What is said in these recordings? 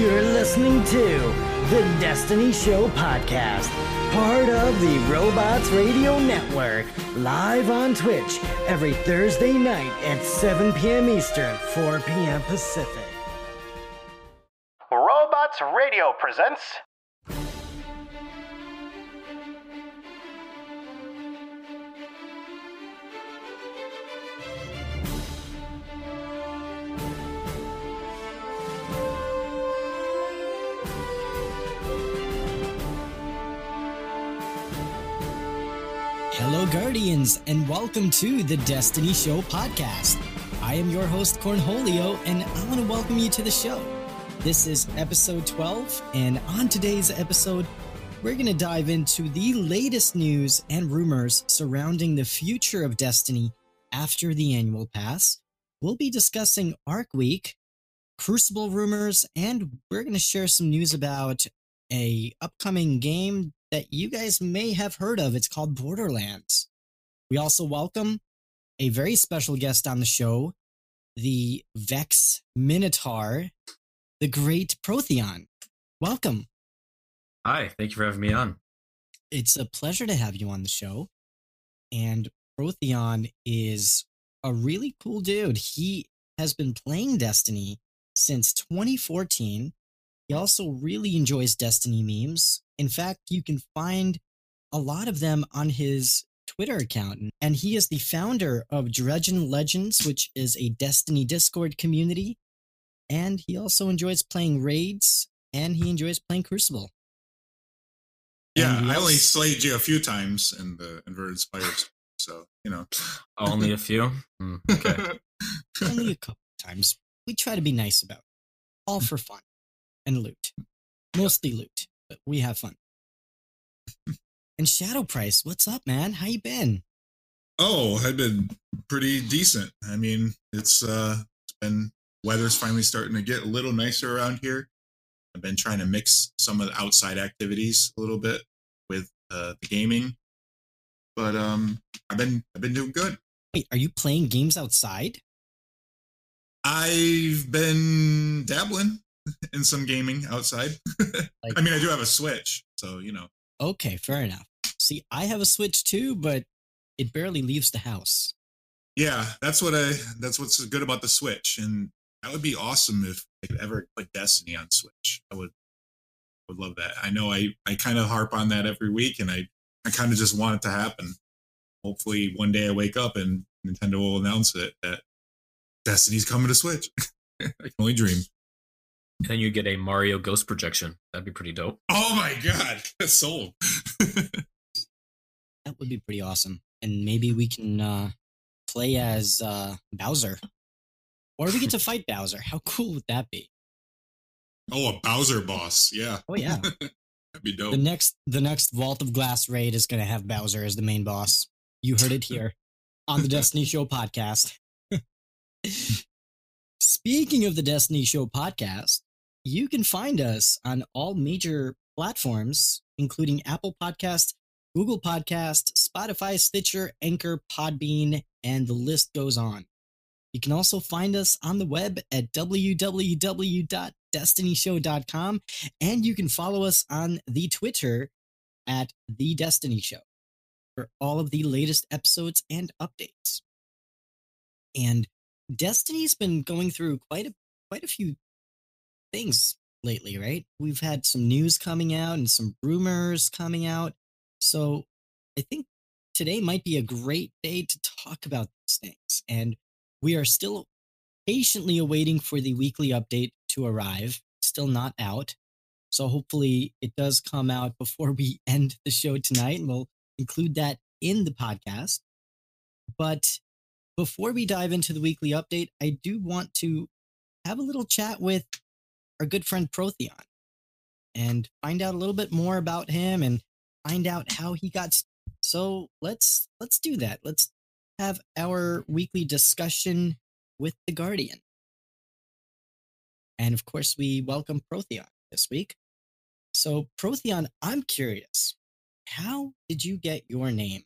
You're listening to the Destiny Show podcast, part of the Robots Radio Network, live on Twitch every Thursday night at 7 p.m. Eastern, 4 p.m. Pacific. Robots Radio presents. Hello, Guardians, and welcome to the Destiny Show podcast. I am your host, Cornholio, and I want to welcome you to the show. This is episode 12, and on today's episode, we're going to dive into the latest news and rumors surrounding the future of Destiny after the annual pass. We'll be discussing Arc Week, Crucible rumors, and we're going to share some news about a upcoming game that you guys may have heard of. It's called Borderlands. We also welcome a very special guest on the show, the Vex Minotaur, the great Protheon. Welcome. Hi, thank you for having me on. It's a pleasure to have you on the show. And Protheon is a really cool dude. He has been playing Destiny since 2014. He also really enjoys Destiny memes. In fact, you can find a lot of them on his Twitter account. And he is the founder of Dredgen Legends, which is a Destiny Discord community. And he also enjoys playing raids and he enjoys playing Crucible. Yeah, And I only slayed you a few times in the inverted spires, so you know. Only a few. Hmm, okay. Only a couple times. We try to be nice about it. All for fun and loot. Mostly loot, but we have fun. And Shadow Price, what's up, man? How you been? oh, I've been pretty decent. I mean, it's uh, it's been weather's finally starting to get a little nicer around here. I've been trying to mix some of the outside activities a little bit with uh, the gaming, but um, I've been I've been doing good. Wait, are you playing games outside? I've been dabbling in some gaming outside. Like- I mean, I do have a Switch, so you know. Okay, fair enough. See, I have a Switch too, but it barely leaves the house. Yeah, that's what I. That's what's good about the Switch, and that would be awesome if I could ever put Destiny on Switch. I would, would love that. I know I I kind of harp on that every week, and I I kind of just want it to happen. Hopefully, one day I wake up and Nintendo will announce it that Destiny's coming to Switch. I can only dream. Then you get a Mario Ghost projection. That'd be pretty dope. Oh my god, sold. That would be pretty awesome. And maybe we can uh, play as uh, Bowser. Or we get to fight Bowser. How cool would that be? oh, a Bowser boss. Yeah, Oh yeah. that'd be dope. The next the next Vault of Glass raid is gonna have Bowser as the main boss. You heard it here on the Destiny Show podcast. Speaking of the Destiny Show podcast, you can find us on all major platforms, including Apple Podcast, Google Podcast, Spotify, Stitcher, Anchor, Podbean, and the list goes on. You can also find us on the web at www.destinyshow.com and you can follow us on the Twitter at The Destiny Show for all of the latest episodes and updates. And Destiny's been going through quite a quite a few things lately, right? We've had some news coming out and some rumors coming out. So I think today might be a great day to talk about these things. And we are still patiently awaiting for the weekly update to arrive, still not out. So hopefully it does come out before we end the show tonight, and we'll include that in the podcast. But before we dive into the weekly update, I do want to have a little chat with our good friend Protheon and find out a little bit more about him and find out how he got. s- So let's let's do that. Let's have our weekly discussion with the Guardian. And of course, we welcome Protheon this week. So, Protheon, I'm curious, how did you get your name?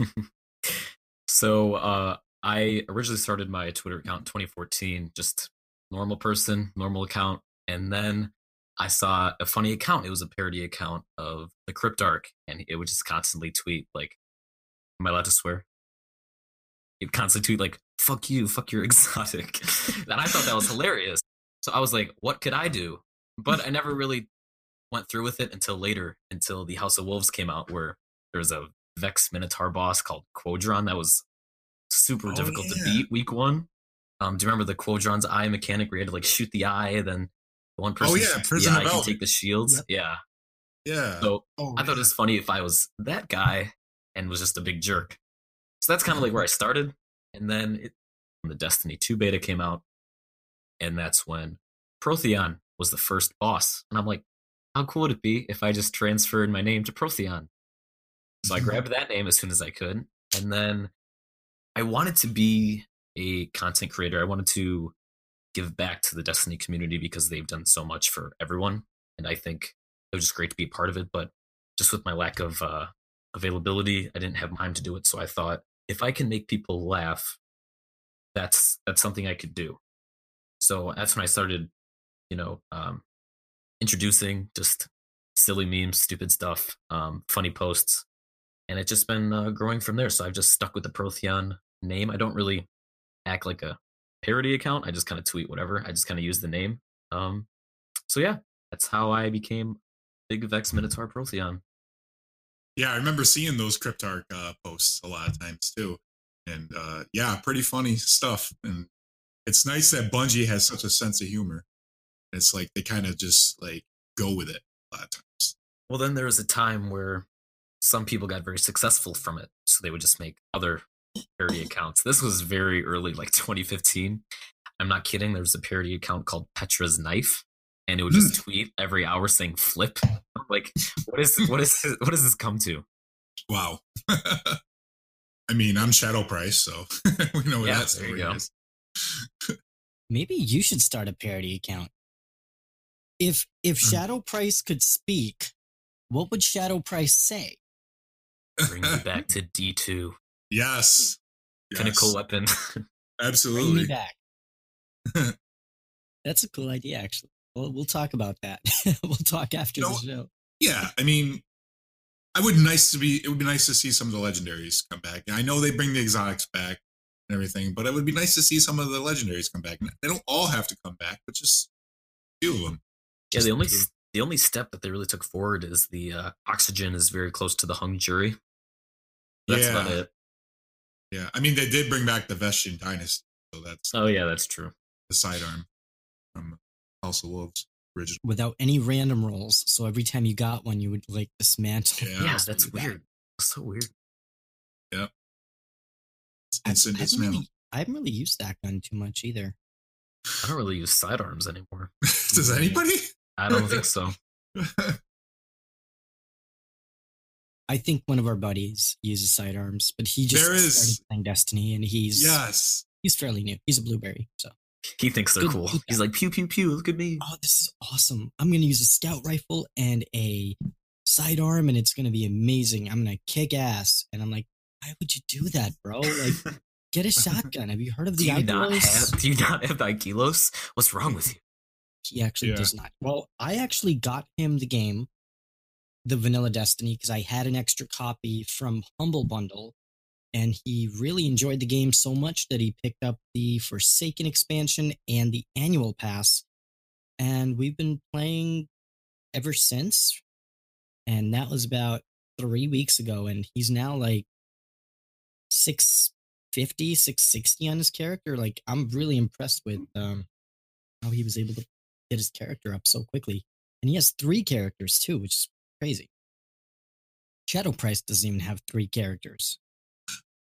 so uh, I originally started my Twitter account in 2014, just normal person, normal account, and then I saw a funny account. It was a parody account of the Cryptarch, and it would just constantly tweet like, "Am I allowed to swear?" It constantly tweet like, "Fuck you, fuck your exotic," and I thought that was hilarious. So I was like, "What could I do?" But I never really went through with it until later, until the House of Wolves came out, where there was a Vex Minotaur boss called Qodron that was super Oh, difficult to beat week one. Um, do you remember the Qodron's eye mechanic where you had to like shoot the eye, then the one oh, person Oh, yeah, shoots Prison the of eye can take the shields? Yep. Yeah. Yeah. So oh, I thought it was funny if I was that guy and was just a big jerk. So that's kind of like where I started. And then it, the Destiny 2 beta came out. And that's when Protheon was the first boss. And I'm like, how cool would it be if I just transferred my name to Protheon? So I grabbed that name as soon as I could. And then I wanted to be a content creator. I wanted to give back to the Destiny community because they've done so much for everyone. And I think it was just great to be a part of it. But just with my lack of uh, availability, I didn't have time to do it. So I thought if I can make people laugh, that's that's something I could do. So that's when I started, you know, um, introducing just silly memes, stupid stuff, um, funny posts, and it's just been uh, growing from there. So I've just stuck with the Protheon name. I don't really act like a parody account. I just kind of tweet whatever. I just kind of use the name. Um, so yeah, that's how I became Big Vex Minotaur Protheon. Yeah, I remember seeing those Cryptarch uh, posts a lot of times too, and uh, yeah, pretty funny stuff. And it's nice that Bungie has such a sense of humor. It's like they kind of just like go with it a lot of times. Well, then there was a time where some people got very successful from it, so they would just make other parody accounts. This was very early, like 2015. I'm not kidding. There was a parody account called Petra's Knife, and it would just tweet every hour saying "flip." I'm like, what is what is what does this come to? Wow. I mean, I'm Shadow Price, so we know what Yeah, that story is. Maybe you should start a parody account. If if Hmm. Shadow Price could speak, what would Shadow Price say? Bring me back to D2 yes. pinnacle Yes. weapon. Bring me Absolutely. back. That's a cool idea, actually. We'll, we'll talk about that. we'll talk after You know the show. Yeah, I mean, I would nice to be. It would be nice to see some of the legendaries come back. I know they bring the exotics back and everything, but it would be nice to see some of the legendaries come back. They don't all have to come back, but just a few of them. yeah, the only Just- the only step that they really took forward is the uh, oxygen is very close to the hung jury. That's yeah, about it. Yeah. I mean, they did bring back the Vestian dynasty, so that's Oh yeah, that's true. the sidearm from House of Wolves original. Without any random rolls. So every time you got one, you would like dismantle. Yeah. Yeah, that's you got. weird. So weird. It's instant I haven't dismantle. really- I haven't really used that gun too much either. I don't really use sidearms anymore. Does anybody? I don't think so. I think one of our buddies uses sidearms, but he just There is- started playing Destiny and he's yes. he's fairly new. He's a blueberry, so He thinks they're Good cool. feedback. He's like pew pew pew. Look at me. oh, this is awesome. I'm gonna use a scout rifle and a sidearm, and it's gonna be amazing. I'm gonna kick ass. And I'm like, why would you do that, bro? Like, get a shotgun. Have you heard of the? Do the you not have? Do you not have IKELOS? What's wrong with you? He actually Yeah. does not. Well, I actually got him the game, the Vanilla Destiny, because I had an extra copy from Humble Bundle, and he really enjoyed the game so much that he picked up the Forsaken expansion and the annual pass, and we've been playing ever since. And that was about three weeks ago, and he's now like 650, 660 on his character. Like, I'm really impressed with um, how he was able to get his character up so quickly. And he has three characters too, which is crazy. Shadow Price doesn't even have three characters.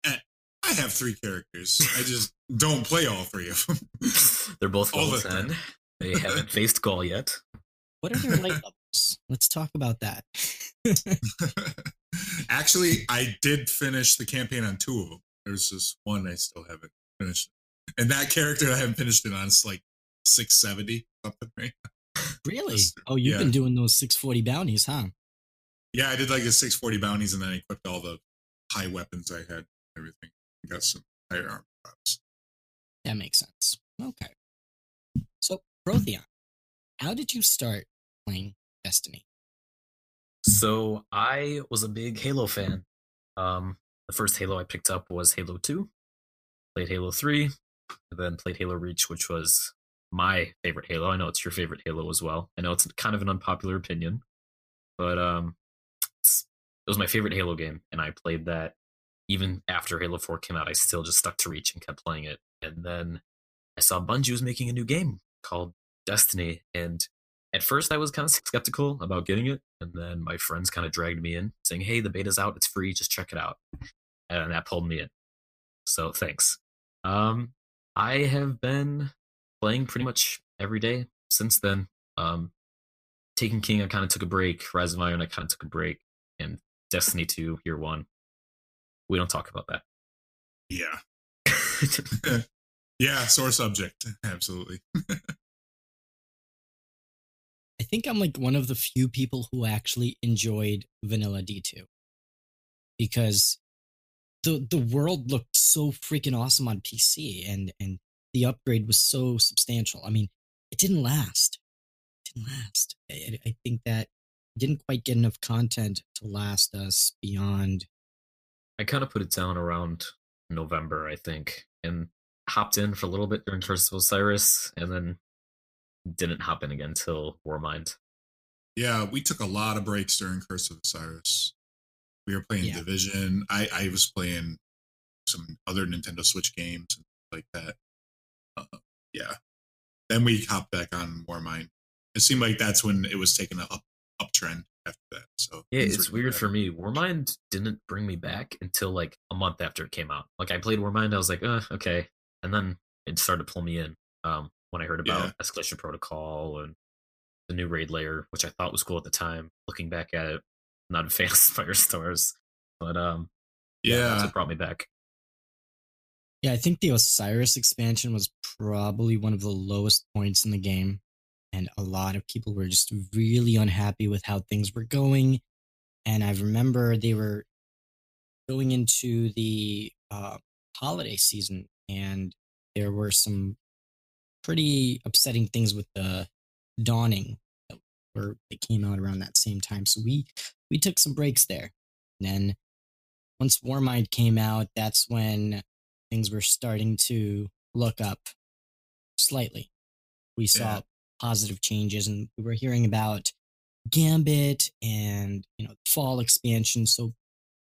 Eh, I have three characters. I just don't play all three of them. They're both All level the ten. They haven't faced Ghaul yet. What are their light levels? Let's talk about that. Actually, I did finish the campaign on two of them. There's just one I still haven't finished, and that character I haven't finished it on is like six seventy something. Right? really? Oh, you've yeah. been doing those 640 bounties, huh? Yeah, I did like the six forty bounties, and then I equipped all the high weapons I had. Everything. I got some higher armor props. That makes sense. Okay. So, Protheon, how did you start playing Destiny? So I was a big Halo fan. Um, the first Halo I picked up was Halo 2. Played Halo 3, and then played Halo Reach, which was my favorite Halo. I know it's your favorite Halo as well. I know it's kind of an unpopular opinion, but um, it's, it was my favorite Halo game, and I played that even after Halo 4 came out. I still just stuck to Reach and kept playing it. And then I saw Bungie was making a new game called Destiny, and at first I was kind of skeptical about getting it, and then my friends kind of dragged me in, saying, "Hey, the beta's out. It's free. Just check it out." And that pulled me in. So thanks. Um, I have been playing pretty much every day since then. Um, Taken King, I kind of took a break. Rise of Iron, I kind of took a break, and Destiny 2, Year One. We don't talk about that. Yeah, yeah, sore subject. Absolutely. I think I'm like one of the few people who actually enjoyed Vanilla D2 because the the world looked so freaking awesome on PC and and the upgrade was so substantial. I mean, it didn't last. It didn't last. I, I think that it didn't quite get enough content to last us beyond. I kind of put it down around November, I think, and hopped in for a little bit during Curse of Osiris, and then didn't hop in again till Warmind. Yeah, we took a lot of breaks during Curse of Osiris. We were playing Yeah. Division. I I was playing some other Nintendo Switch games and like that. Uh, yeah. Then we hopped back on Warmind. It seemed like that's when it was taking an up uptrend after that. So Yeah, it's weird back. for me. Warmind didn't bring me back until like a month after it came out. Like I played Warmind, I was like, uh, okay, and then it started to pull me in. Um, when I heard about Yeah. Escalation Protocol and the new raid lair, which I thought was cool at the time. Looking back at it, not a fan of Spire Stars, but um, yeah, that's Yeah, what brought me back. Yeah, I think the Osiris expansion was probably one of the lowest points in the game. And a lot of people were just really unhappy with how things were going. And I remember they were going into the uh, holiday season, and there were some pretty upsetting things with the dawning that were that came out around that same time. So we we took some breaks there. And then once Warmind came out, that's when things were starting to look up slightly. We saw Yeah. Positive changes, and we were hearing about Gambit and you know fall expansion. So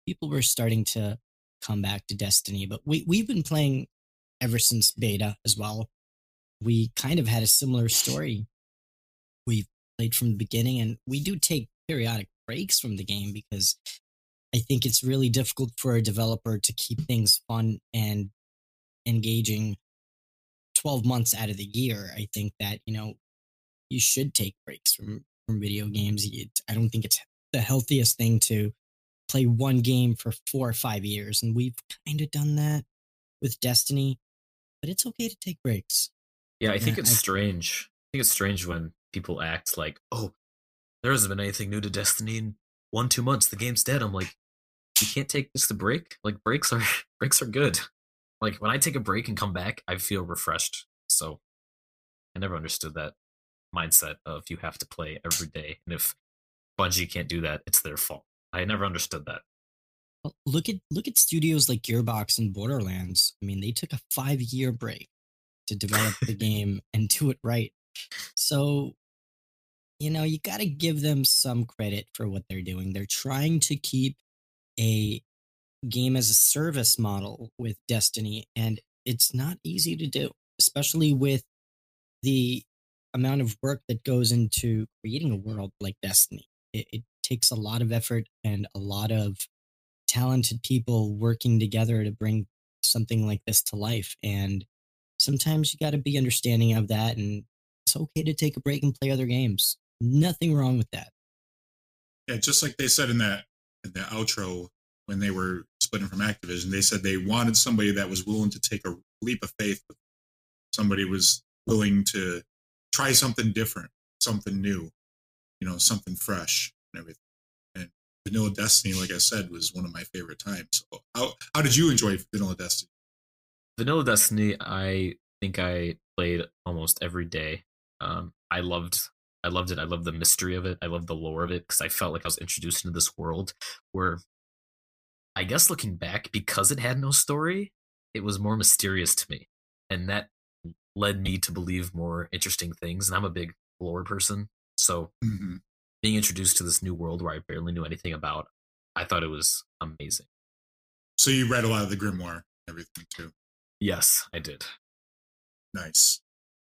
people were starting to come back to Destiny. But we we've been playing ever since beta as well. We kind of had a similar story. We've played from the beginning, and we do take periodic breaks from the game because I think it's really difficult for a developer to keep things fun and engaging 12 months out of the year. I think that, you know, you should take breaks from from video games. It, I don't think it's the healthiest thing to play one game for 4 or 5 years and we've kind of done that with Destiny, but it's okay to take breaks. Yeah, I think Yeah, it's I- strange. I think it's strange when people act like, "Oh, there hasn't been anything new to Destiny in one two months. The game's dead." I'm like, you can't take just a break. Like breaks are breaks are good. Like when I take a break and come back, I feel refreshed. So I never understood that mindset of you have to play every day, and if Bungie can't do that, it's their fault. I never understood that. Well, Look at look at studios like Gearbox and Borderlands. I mean, they took a 5-year break to develop the game and do it right. So, you know, you got to give them some credit for what they're doing. They're trying to keep a game as a service model with Destiny, and it's not easy to do, especially with the amount of work that goes into creating a world like Destiny. It, it takes a lot of effort and a lot of talented people working together to bring something like this to life. And sometimes you got to be understanding of that and it's okay to take a break and play other games. Nothing wrong with that. Yeah, just like they said in that in the outro when they were splitting from Activision, they said they wanted somebody that was willing to take a leap of faith. Somebody was willing to try something different, something new, you know, something fresh and everything. And Vanilla Destiny, like I said, was one of my favorite times. So how how did you enjoy Vanilla Destiny? Vanilla Destiny, I think I played almost every day. Um, I loved I loved it. I loved the mystery of it. I loved the lore of it because I felt like I was introduced into this world where I guess looking back, because it had no story, it was more mysterious to me. And that led me to believe more interesting things. And I'm a big lore person. So Mm-hmm. being introduced to this new world where I barely knew anything about, I thought it was amazing. So you read a lot of the grimoire, and everything too. Yes, I did. Nice.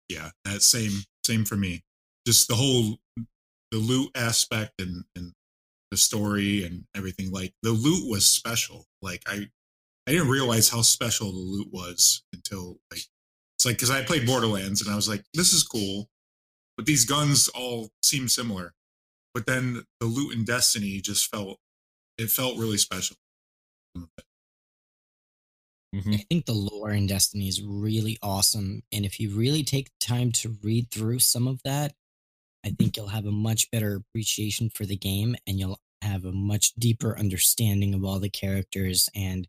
Yeah, that same same for me. Just the whole the loot aspect and and the story and everything. Like the loot was special. Like I I didn't realize how special the loot was until like it's like because I played Borderlands and I was like, this is cool, but these guns all seem similar. But then the loot in Destiny just felt it felt really special. Mhm. I think the lore in Destiny is really awesome. And if you really take the time to read through some of that, I think you'll have a much better appreciation for the game and you'll have a much deeper understanding of all the characters and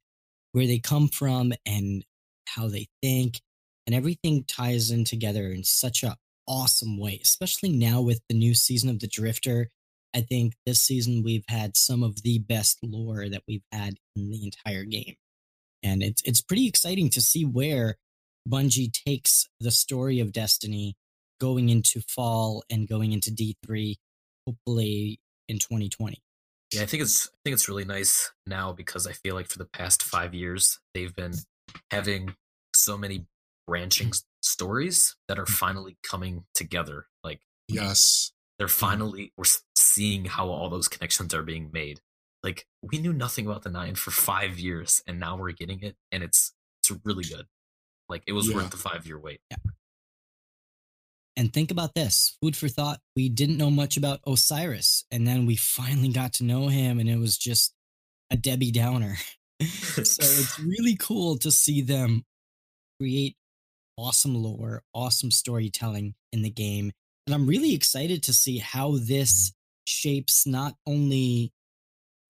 where they come from and how they think. And everything ties in together in such a awesome way, especially now with the new season of The Drifter. I think this season we've had some of the best lore that we've had in the entire game and it's it's pretty exciting to see where Bungie takes the story of Destiny going into fall and going into D3 hopefully in 2020. Yeah, I think it's I think it's really nice now because I feel like for the past five years they've been having so many branching stories that are mm. finally coming together. Like Yes. they're mm. finally we're seeing how all those connections are being made. Like we knew nothing about the nine for five years, and now we're getting it, and it's it's really good. Like it was Yeah. worth the five year wait. And think about this food for thought. We didn't know much about Osiris, and then we finally got to know him, and it was just a Debbie Downer. so it's really cool to see them create awesome lore, awesome storytelling in the game. And I'm really excited to see how this shapes not only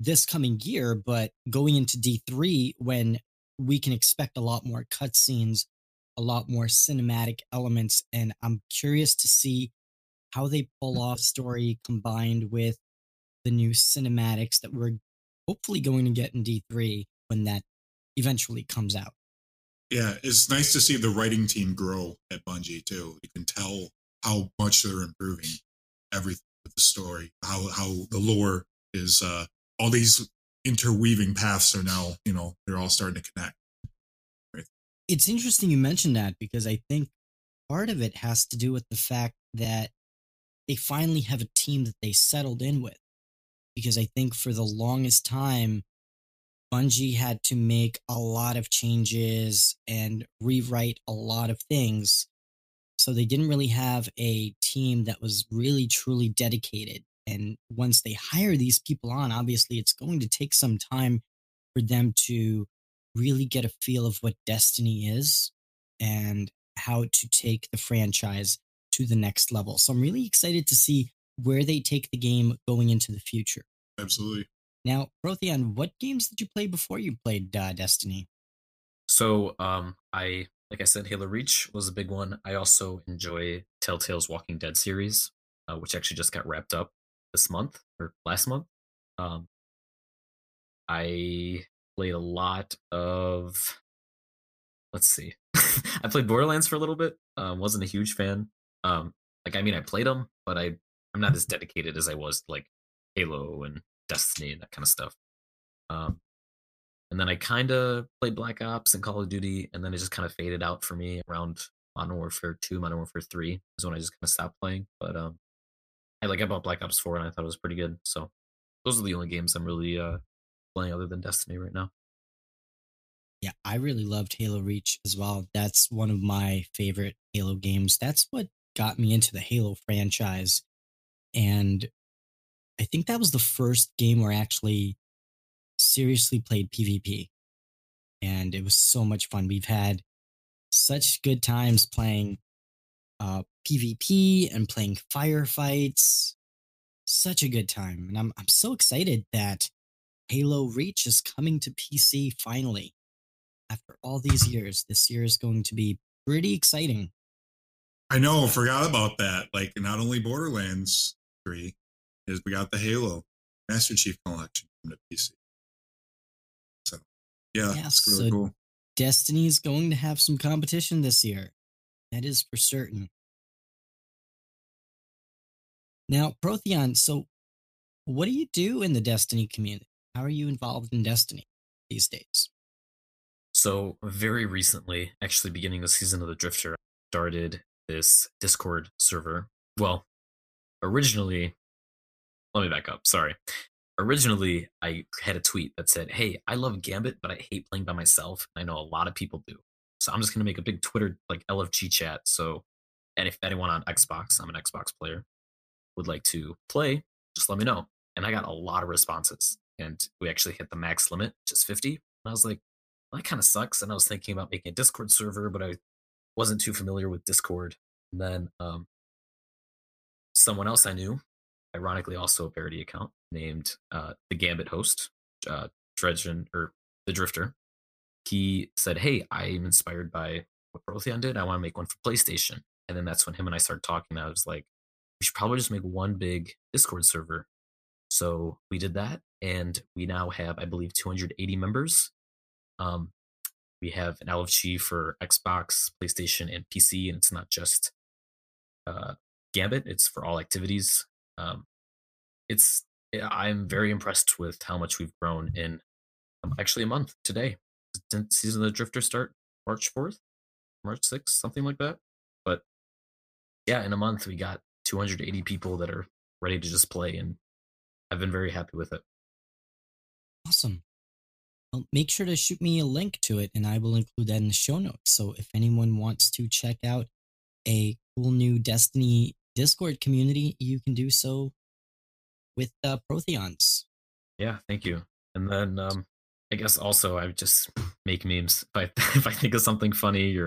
this coming year, but going into D3 when we can expect a lot more cutscenes, a lot more cinematic elements. And I'm curious to see how they pull mm-hmm. off story combined with the new cinematics that we're hopefully going to get in D3 when that eventually comes out. Yeah, it's nice to see the writing team grow at Bungie too. You can tell how much they're improving everything with the story, how how the lore is uh all these interweaving paths are now, you know, they're all starting to connect. It's interesting you mentioned that because I think part of it has to do with the fact that they finally have a team that they settled in with. Because I think for the longest time, Bungie had to make a lot of changes and rewrite a lot of things. So they didn't really have a team that was really truly dedicated. And once they hire these people on, obviously it's going to take some time for them to really get a feel of what Destiny is and how to take the franchise to the next level. So I'm really excited to see where they take the game going into the future. Absolutely. Now, Protheon, what games did you play before you played uh, Destiny? So, um, I like I said, Halo Reach was a big one. I also enjoy Telltale's Walking Dead series, uh, which actually just got wrapped up this month or last month. Um, I played a lot of. Let's see. I played Borderlands for a little bit. Um, wasn't a huge fan. Um, like I mean, I played them, but I I'm not as dedicated as I was like Halo and Destiny and that kind of stuff. Um, and then I kind of played Black Ops and Call of Duty, and then it just kind of faded out for me around Modern Warfare 2, Modern Warfare 3 is when I just kind of stopped playing. But um, I like I bought Black Ops 4 and I thought it was pretty good. So those are the only games I'm really uh playing other than Destiny right now. Yeah, I really loved Halo Reach as well. That's one of my favorite Halo games. That's what got me into the Halo franchise. And I think that was the first game where I actually seriously played PvP. And it was so much fun. We've had such good times playing uh, PvP and playing firefights. Such a good time. And I'm, I'm so excited that Halo Reach is coming to PC finally. After all these years, this year is going to be pretty exciting. I know, forgot about that. Like not only Borderlands 3, is we got the Halo Master Chief Collection from the PC. So yeah, Yeah, it's really so- cool. Destiny is going to have some competition this year. That is for certain. Now, Protheon, so what do you do in the Destiny community? How are you involved in Destiny these days? So very recently, actually beginning the season of the Drifter, I started this Discord server. Well, originally, let me back up. Sorry. Originally, I had a tweet that said, "Hey, I love Gambit, but I hate playing by myself. I know a lot of people do. So I'm just gonna make a big Twitter like LFG chat. So, and if anyone on Xbox, I'm an Xbox player, would like to play, just let me know." And I got a lot of responses, and we actually hit the max limit, just 50. And I was like well, that kind of sucks. And I was thinking about making a Discord server, but I wasn't too familiar with Discord. And then um, someone else I knew, ironically also a parody account, named uh, the Gambit host, uh, Dredgen or the Drifter. He said, "Hey, I'm inspired by what Protheon did. I want to make one for PlayStation." And then that's when him and I started talking. I was like, "We should probably just make one big Discord server." So we did that, and we now have, I believe, 280 members. Um, we have an LFG for Xbox, PlayStation, and PC, and it's not just uh, Gambit; it's for all activities. Um, it's I'm very impressed with how much we've grown in um, actually a month today. Didn't season of the Drifter start March fourth, March sixth, something like that. But yeah, in a month we got 280 people that are ready to just play, and I've been very happy with it. Awesome. Well, make sure to shoot me a link to it and I will include that in the show notes. So if anyone wants to check out a cool new Destiny Discord community, you can do so with uh, Protheons. Yeah, thank you. And then um I guess also I would just make memes. If I if I think of something funny or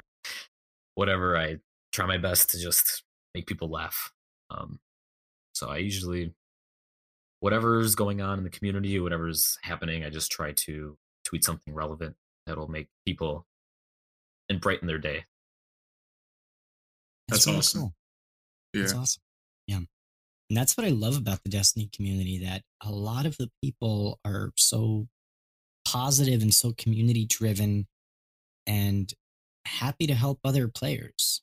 whatever, I try my best to just make people laugh. Um so I usually whatever's going on in the community, whatever's happening, I just try to tweet something relevant that'll make people and brighten their day. That's really awesome. cool. Yeah. That's awesome. Yeah. And that's what I love about the Destiny community that a lot of the people are so positive and so community driven and happy to help other players.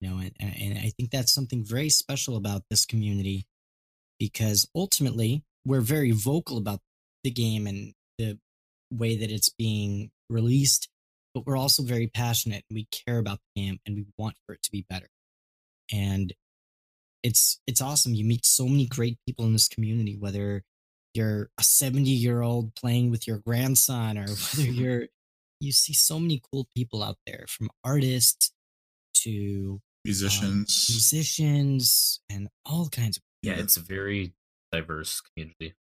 You know, and, and I think that's something very special about this community because ultimately we're very vocal about the game and the way that it's being released, but we're also very passionate and we care about the game and we want for it to be better. And it's it's awesome. You meet so many great people in this community, whether you're a 70 year old playing with your grandson or whether you're you see so many cool people out there from artists to Musicians. musicians and all kinds of Yeah, Yeah. it's a very diverse community.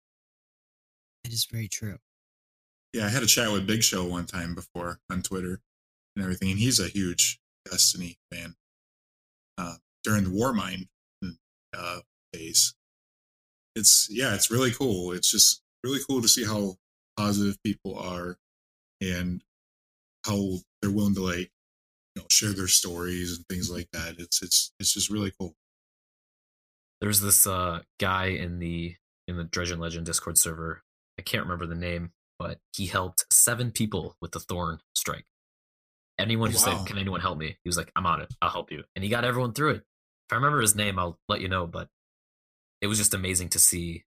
that is very true. yeah, I had a chat with Big Show one time before on Twitter and everything, and he's a huge Destiny fan. Uh, during the Warmind uh, days, it's yeah, it's really cool. It's just really cool to see how positive people are and how they're willing to like you know share their stories and things like that. It's it's it's just really cool. There's this uh guy in the in the Dredgen Legend Discord server. I can't remember the name, but he helped seven people with the Thorn strike. Anyone who Wow. said, "Can anyone help me?" He was like, "I'm on it. I'll help you," and he got everyone through it. If I remember his name, I'll let you know. But it was just amazing to see,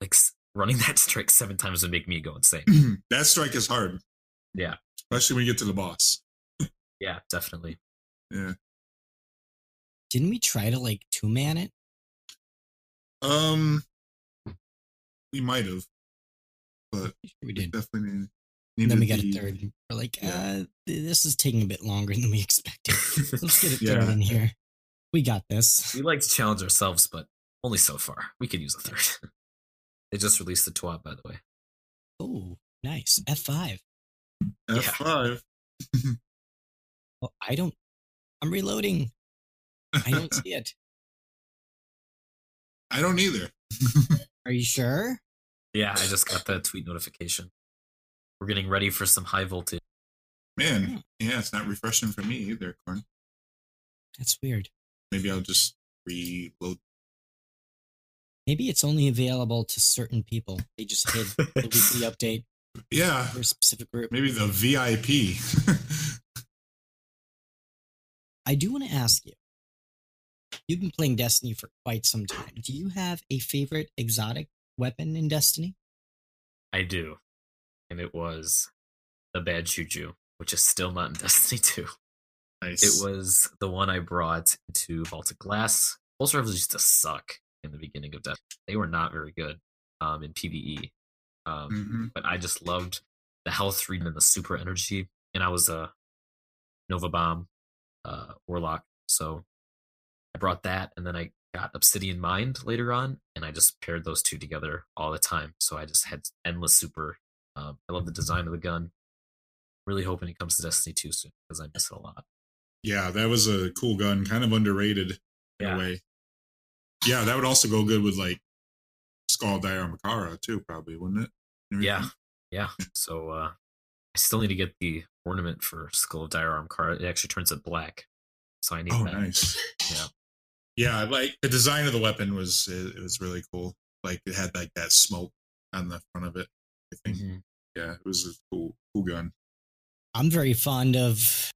like running that strike seven times would make me go insane. that strike is hard, yeah, especially when you get to the boss. yeah, definitely. Yeah. Didn't we try to like two man it? Um, we might have, but we did. definitely need. And then we needed got a third. We're like, Yeah. uh, this is taking a bit longer than we expected. Let's get a Yeah. in here. We got this. We like to challenge ourselves, but only so far. We could use a third. they just released the TWAB, by the way. Oh, nice. F5. F5. Well, I don't. I'm reloading. I don't see it. I don't either. Are you sure? Yeah, I just got that tweet notification. We're getting ready for some high voltage. Man, hmm. yeah, it's not refreshing for me either, Corn. That's weird. Maybe I'll just reload. Maybe it's only available to certain people. They just hid the weekly update Yeah, for a specific group. maybe the VIP. I do want to ask you. You've been playing Destiny for quite some time. Do you have a favorite exotic weapon in Destiny? I do. And it was the bad juju, which is still not in Destiny 2. Nice. It was the one I brought Vault of Glass. Pulse Rifles used to suck in the beginning of Death. They were not very good um, in PvE. Um, Mhm. But I just loved the health read and the super energy. And I was a Nova Bomb uh, Warlock. So I brought that. And then I got Obsidian Mind later on. And I just paired those two together all the time. So I just had endless super. Um, I love the design of the gun. Really hoping it comes to Destiny 2 soon because I miss it a lot. Yeah, that was a cool gun, kind of underrated in a way. Yeah, that would also go good with like Skull Dire Ahamkara too, probably, wouldn't it? And Yeah, yeah. So uh, I still need to get the ornament for Skull of Dire Ahamkara. It actually turns it black, so I need Oh, that. nice. Yeah. Yeah, like the design of the weapon was it, it was really cool. Like it had like that smoke on the front of it. I think. Mhm. Yeah, it was a cool cool gun. I'm very fond of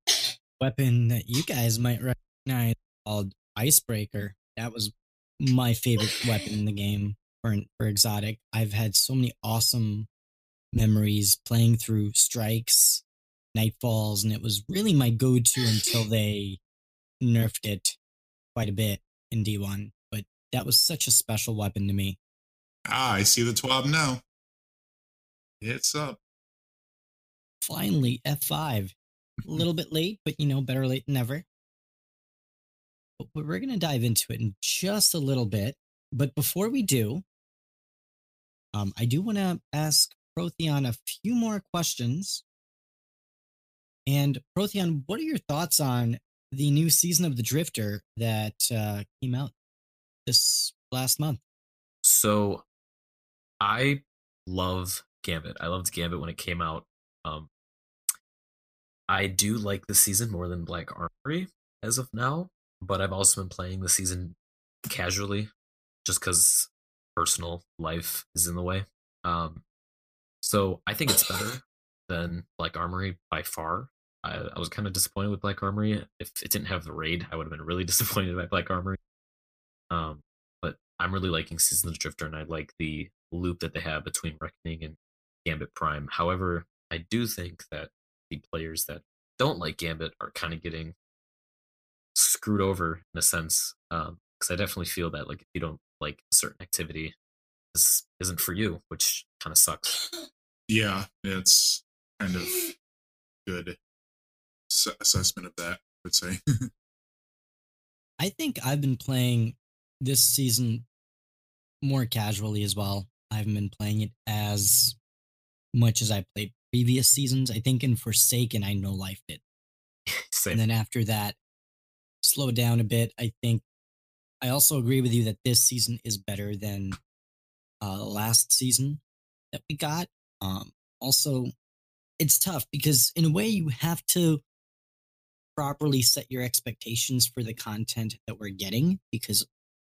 weapon that you guys might recognize called Icebreaker. That was my favorite weapon in the game for for exotic. I've had so many awesome memories playing through strikes, nightfalls, and it was really my go-to until they nerfed it quite a bit in D1. But that was such a special weapon to me. Ah, I see the twab now. It's up. Finally, F5. A little bit late, but you know, better late than never. But we're going to dive into it in just a little bit. But before we do, um, I do want to ask Protheon a few more questions. And Protheon, what are your thoughts on the new season of The Drifter that uh, came out this last month? So I love Gambit. I loved Gambit when it came out. Um, I do like the season more than Black Armory as of now, but I've also been playing the season casually just because personal life is in the way. Um, so I think it's better than Black Armory by far. I, I was kind of disappointed with Black Armory. If it didn't have the raid, I would have been really disappointed by Black Armory. Um, but I'm really liking Season of the Drifter, and I like the loop that they have between Reckoning and Gambit Prime. However, I do think that the players that don't like Gambit are kind of getting screwed over in a sense. Um, because I definitely feel that like if you don't like a certain activity, this isn't for you, which kind of sucks. Yeah, it's kind of good s- assessment of that. I would say. I think I've been playing this season more casually as well. I haven't been playing it as much as I played previous seasons. I think in Forsaken, I know life did. Same. And then after that, slowed down a bit. I think I also agree with you that this season is better than uh, last season that we got. Um, also, it's tough because in a way you have to properly set your expectations for the content that we're getting because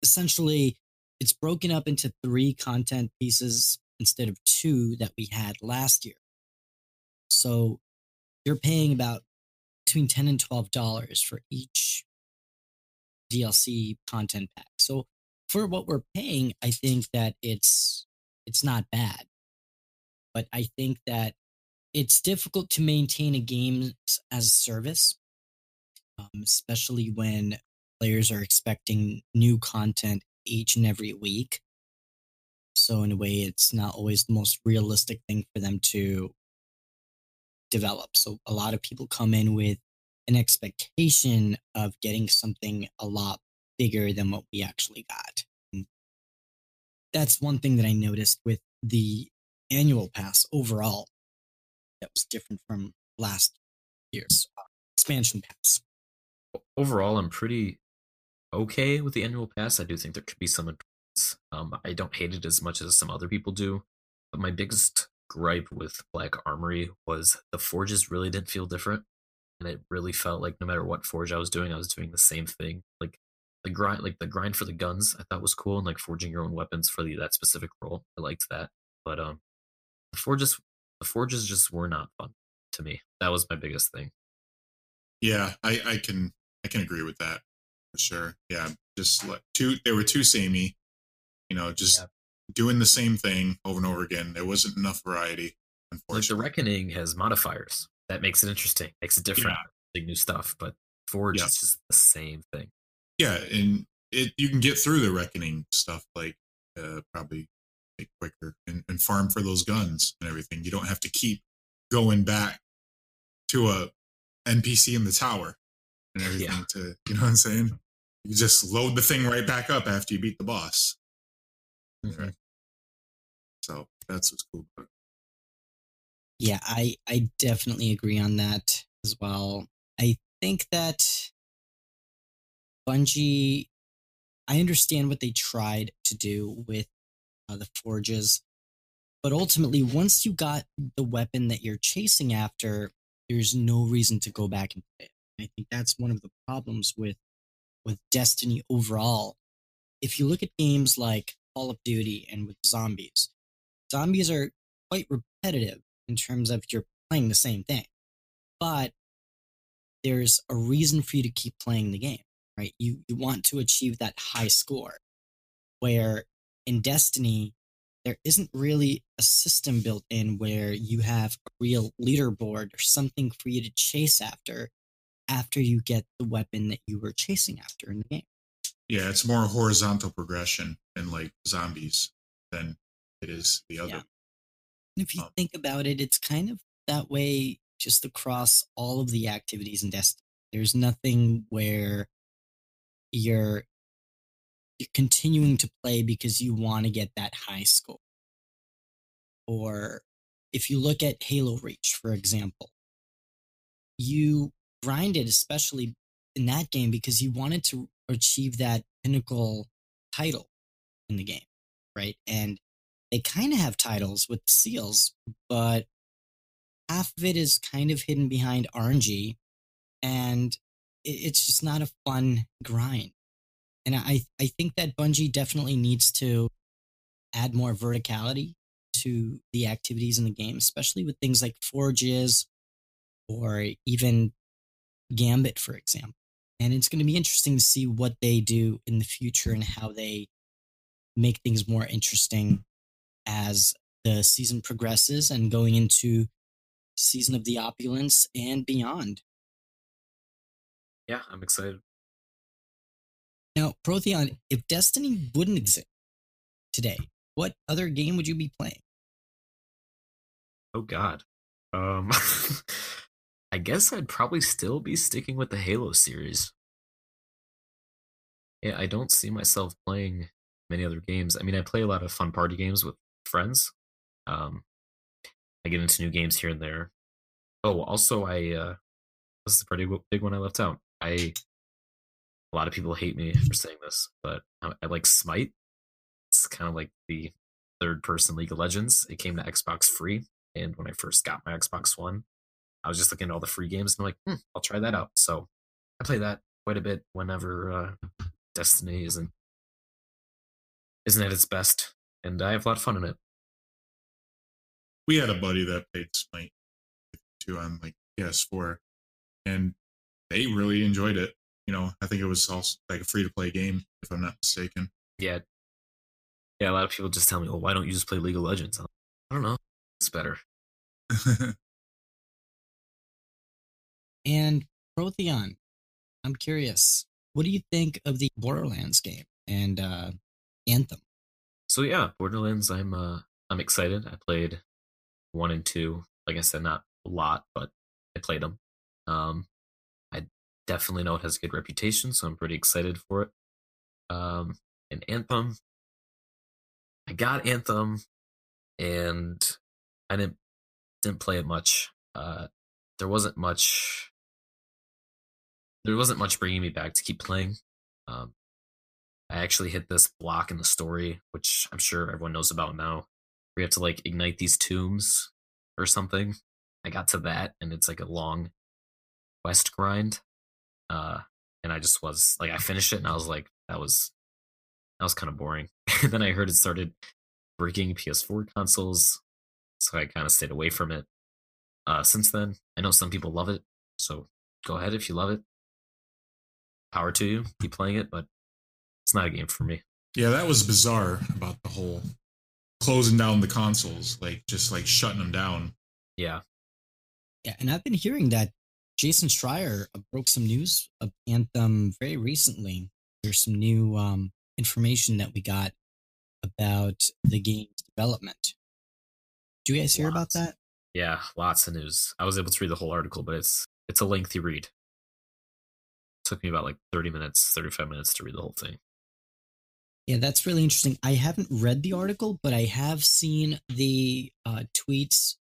essentially it's broken up into three content pieces instead of two that we had last year. So you're paying about between 10 and 12 dollars for each DLC content pack. So for what we're paying, I think that it's it's not bad. But I think that it's difficult to maintain a game as a service, um, especially when players are expecting new content each and every week. So in a way, it's not always the most realistic thing for them to develop. So a lot of people come in with an expectation of getting something a lot bigger than what we actually got. And that's one thing that I noticed with the annual pass overall that was different from last year's uh, expansion pass. Overall, I'm pretty okay with the annual pass. I do think there could be some improvements. Um, I don't hate it as much as some other people do. But my biggest gripe with Black Armory was the forges really didn't feel different. And it really felt like no matter what forge I was doing, I was doing the same thing. Like the grind like the grind for the guns I thought was cool and like forging your own weapons for the that specific role. I liked that. But um the forges the forges just were not fun to me. That was my biggest thing. Yeah, I, I can I can agree with that for sure. Yeah, just like two they were too samey. You know, just yeah. Doing the same thing over and over again. There wasn't enough variety. Like the Reckoning has modifiers. That makes it interesting, makes it different, yeah. new stuff. But Forge yeah. is just the same thing. Yeah, and it you can get through the Reckoning stuff like uh, probably quicker and, and farm for those guns and everything. You don't have to keep going back to a NPC in the tower and everything yeah. to you know what I'm saying? You just load the thing right back up after you beat the boss. Mm-hmm. Right. So that's what's cool about it. Yeah, I I definitely agree on that as well. I think that Bungie I understand what they tried to do with uh, the forges, but ultimately once you got the weapon that you're chasing after, there's no reason to go back and play it. I think that's one of the problems with with Destiny overall. If you look at games like Call of Duty and with zombies, zombies are quite repetitive in terms of you're playing the same thing. But there's a reason for you to keep playing the game, right? You you want to achieve that high score. Where in Destiny, there isn't really a system built in where you have a real leaderboard or something for you to chase after after you get the weapon that you were chasing after in the game. Yeah, it's more horizontal progression in like zombies than it is the other. Yeah. if you um, think about it, it's kind of that way just across all of the activities in Destiny. There's nothing where you're you're continuing to play because you want to get that high score. Or if you look at Halo Reach, for example, you grinded, especially in that game, because you wanted to achieve that pinnacle title in the game, right? And they kind of have titles with seals, but half of it is kind of hidden behind RNG, and it's just not a fun grind. And I, I think that Bungie definitely needs to add more verticality to the activities in the game, especially with things like forges or even Gambit, for example. And it's going to be interesting to see what they do in the future and how they make things more interesting as the season progresses and going into season of the opulence and beyond. Yeah, I'm excited. Now, Protheon, if Destiny wouldn't exist today, what other game would you be playing? Oh God. Um I guess I'd probably still be sticking with the Halo series. Yeah, I don't see myself playing many other games. I mean, I play a lot of fun party games with friends. Um I get into new games here and there. Oh, also I uh this is a pretty big one I left out. I a lot of people hate me for saying this, but I, I like Smite. It's kind of like the third person League of Legends. It came to Xbox free, and when I first got my Xbox One, I was just looking at all the free games and I'm like, hmm, I'll try that out. So I play that quite a bit whenever uh, Destiny isn't isn't at its best, and I have a lot of fun in it. We had a buddy that played Smite too on like PS4, and they really enjoyed it you know, I think it was also like a free to play game, if I'm not mistaken. Yeah. Yeah, a lot of people just tell me, well, why don't you just play League of Legends? I don't know. It's better. and Protheon, I'm curious, what do you think of the Borderlands game and uh, Anthem? So yeah, Borderlands, I'm uh, I'm excited. I played one and two. Like I said, not a lot, but I played them. Um, I definitely know it has a good reputation, so I'm pretty excited for it. Um, and Anthem, I got Anthem, and I didn't didn't play it much. Uh, there wasn't much. There wasn't much bringing me back to keep playing. Um, I actually hit this block in the story, which I'm sure everyone knows about now. We have to like ignite these tombs or something. I got to that, and it's like a long quest grind. Uh, and I just was like, I finished it, and I was like, that was that was kind of boring. then I heard it started breaking PS4 consoles, so I kind of stayed away from it. Uh, since then, I know some people love it, so go ahead if you love it. Power to you, keep playing it, but it's not a game for me. Yeah, that was bizarre about the whole closing down the consoles, like just like shutting them down. Yeah. Yeah, and I've been hearing that Jason Schreier uh, broke some news of Anthem very recently. There's some new um, information that we got about the game's development. Do you guys hear about that? Yeah, lots of news. I was able to read the whole article, but it's it's a lengthy read. took me about like 30 minutes, 35 minutes to read the whole thing. Yeah, that's really interesting. I haven't read the article, but I have seen the uh, tweets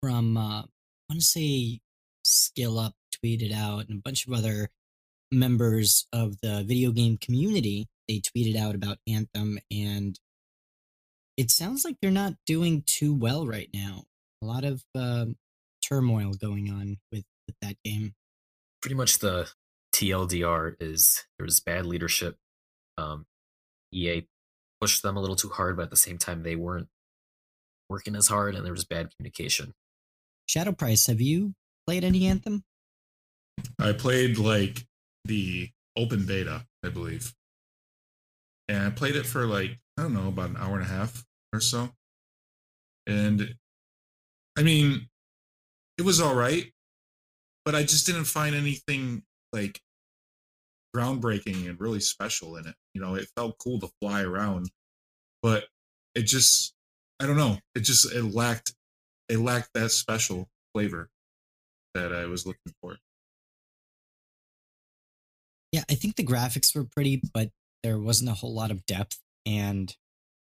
from, uh, I want to say Skill Up tweeted out and a bunch of other members of the video game community. They tweeted out about Anthem, and it sounds like they're not doing too well right now. A lot of um turmoil going on with, with that game. Pretty much the TLDR is there was bad leadership. Um, EA pushed them a little too hard, but at the same time they weren't working as hard, and there was bad communication. Shadow Price, have you played any Anthem? I played like the open beta, I believe. And I played it for like, I don't know, about an hour and a half or so. And I mean, it was all right, but I just didn't find anything like groundbreaking and really special in it. You know, it felt cool to fly around, but it just, I don't know, it just, it lacked, it lacked that special flavor that I was looking for. Yeah, I think the graphics were pretty, but there wasn't a whole lot of depth. And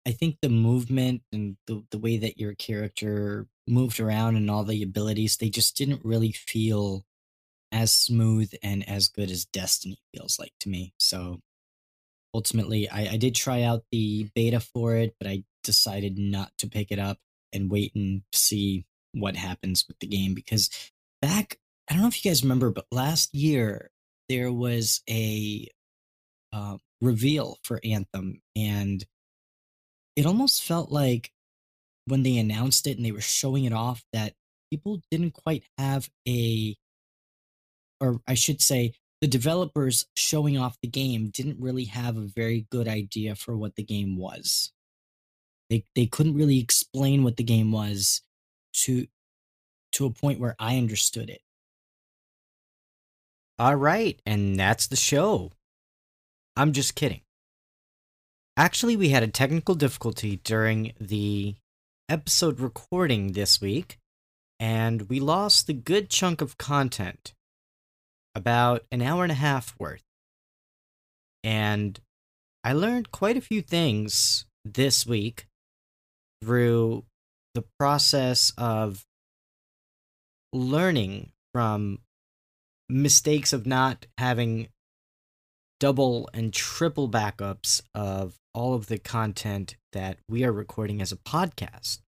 I think the movement and the, the way that your character moved around and all the abilities, they just didn't really feel as smooth and as good as Destiny feels like to me. So ultimately, I, I did try out the beta for it, but I decided not to pick it up and wait and see what happens with the game because back, I don't know if you guys remember, but last year there was a uh, reveal for Anthem, and it almost felt like when they announced it and they were showing it off that people didn't quite have a, or I should say, the developers showing off the game didn't really have a very good idea for what the game was. They they couldn't really explain what the game was to to a point where I understood it. All right, and that's the show. I'm just kidding. Actually, we had a technical difficulty during the episode recording this week, and we lost a good chunk of content about an hour and a half worth. And I learned quite a few things this week through the process of learning from mistakes of not having double and triple backups of all of the content that we are recording as a podcast.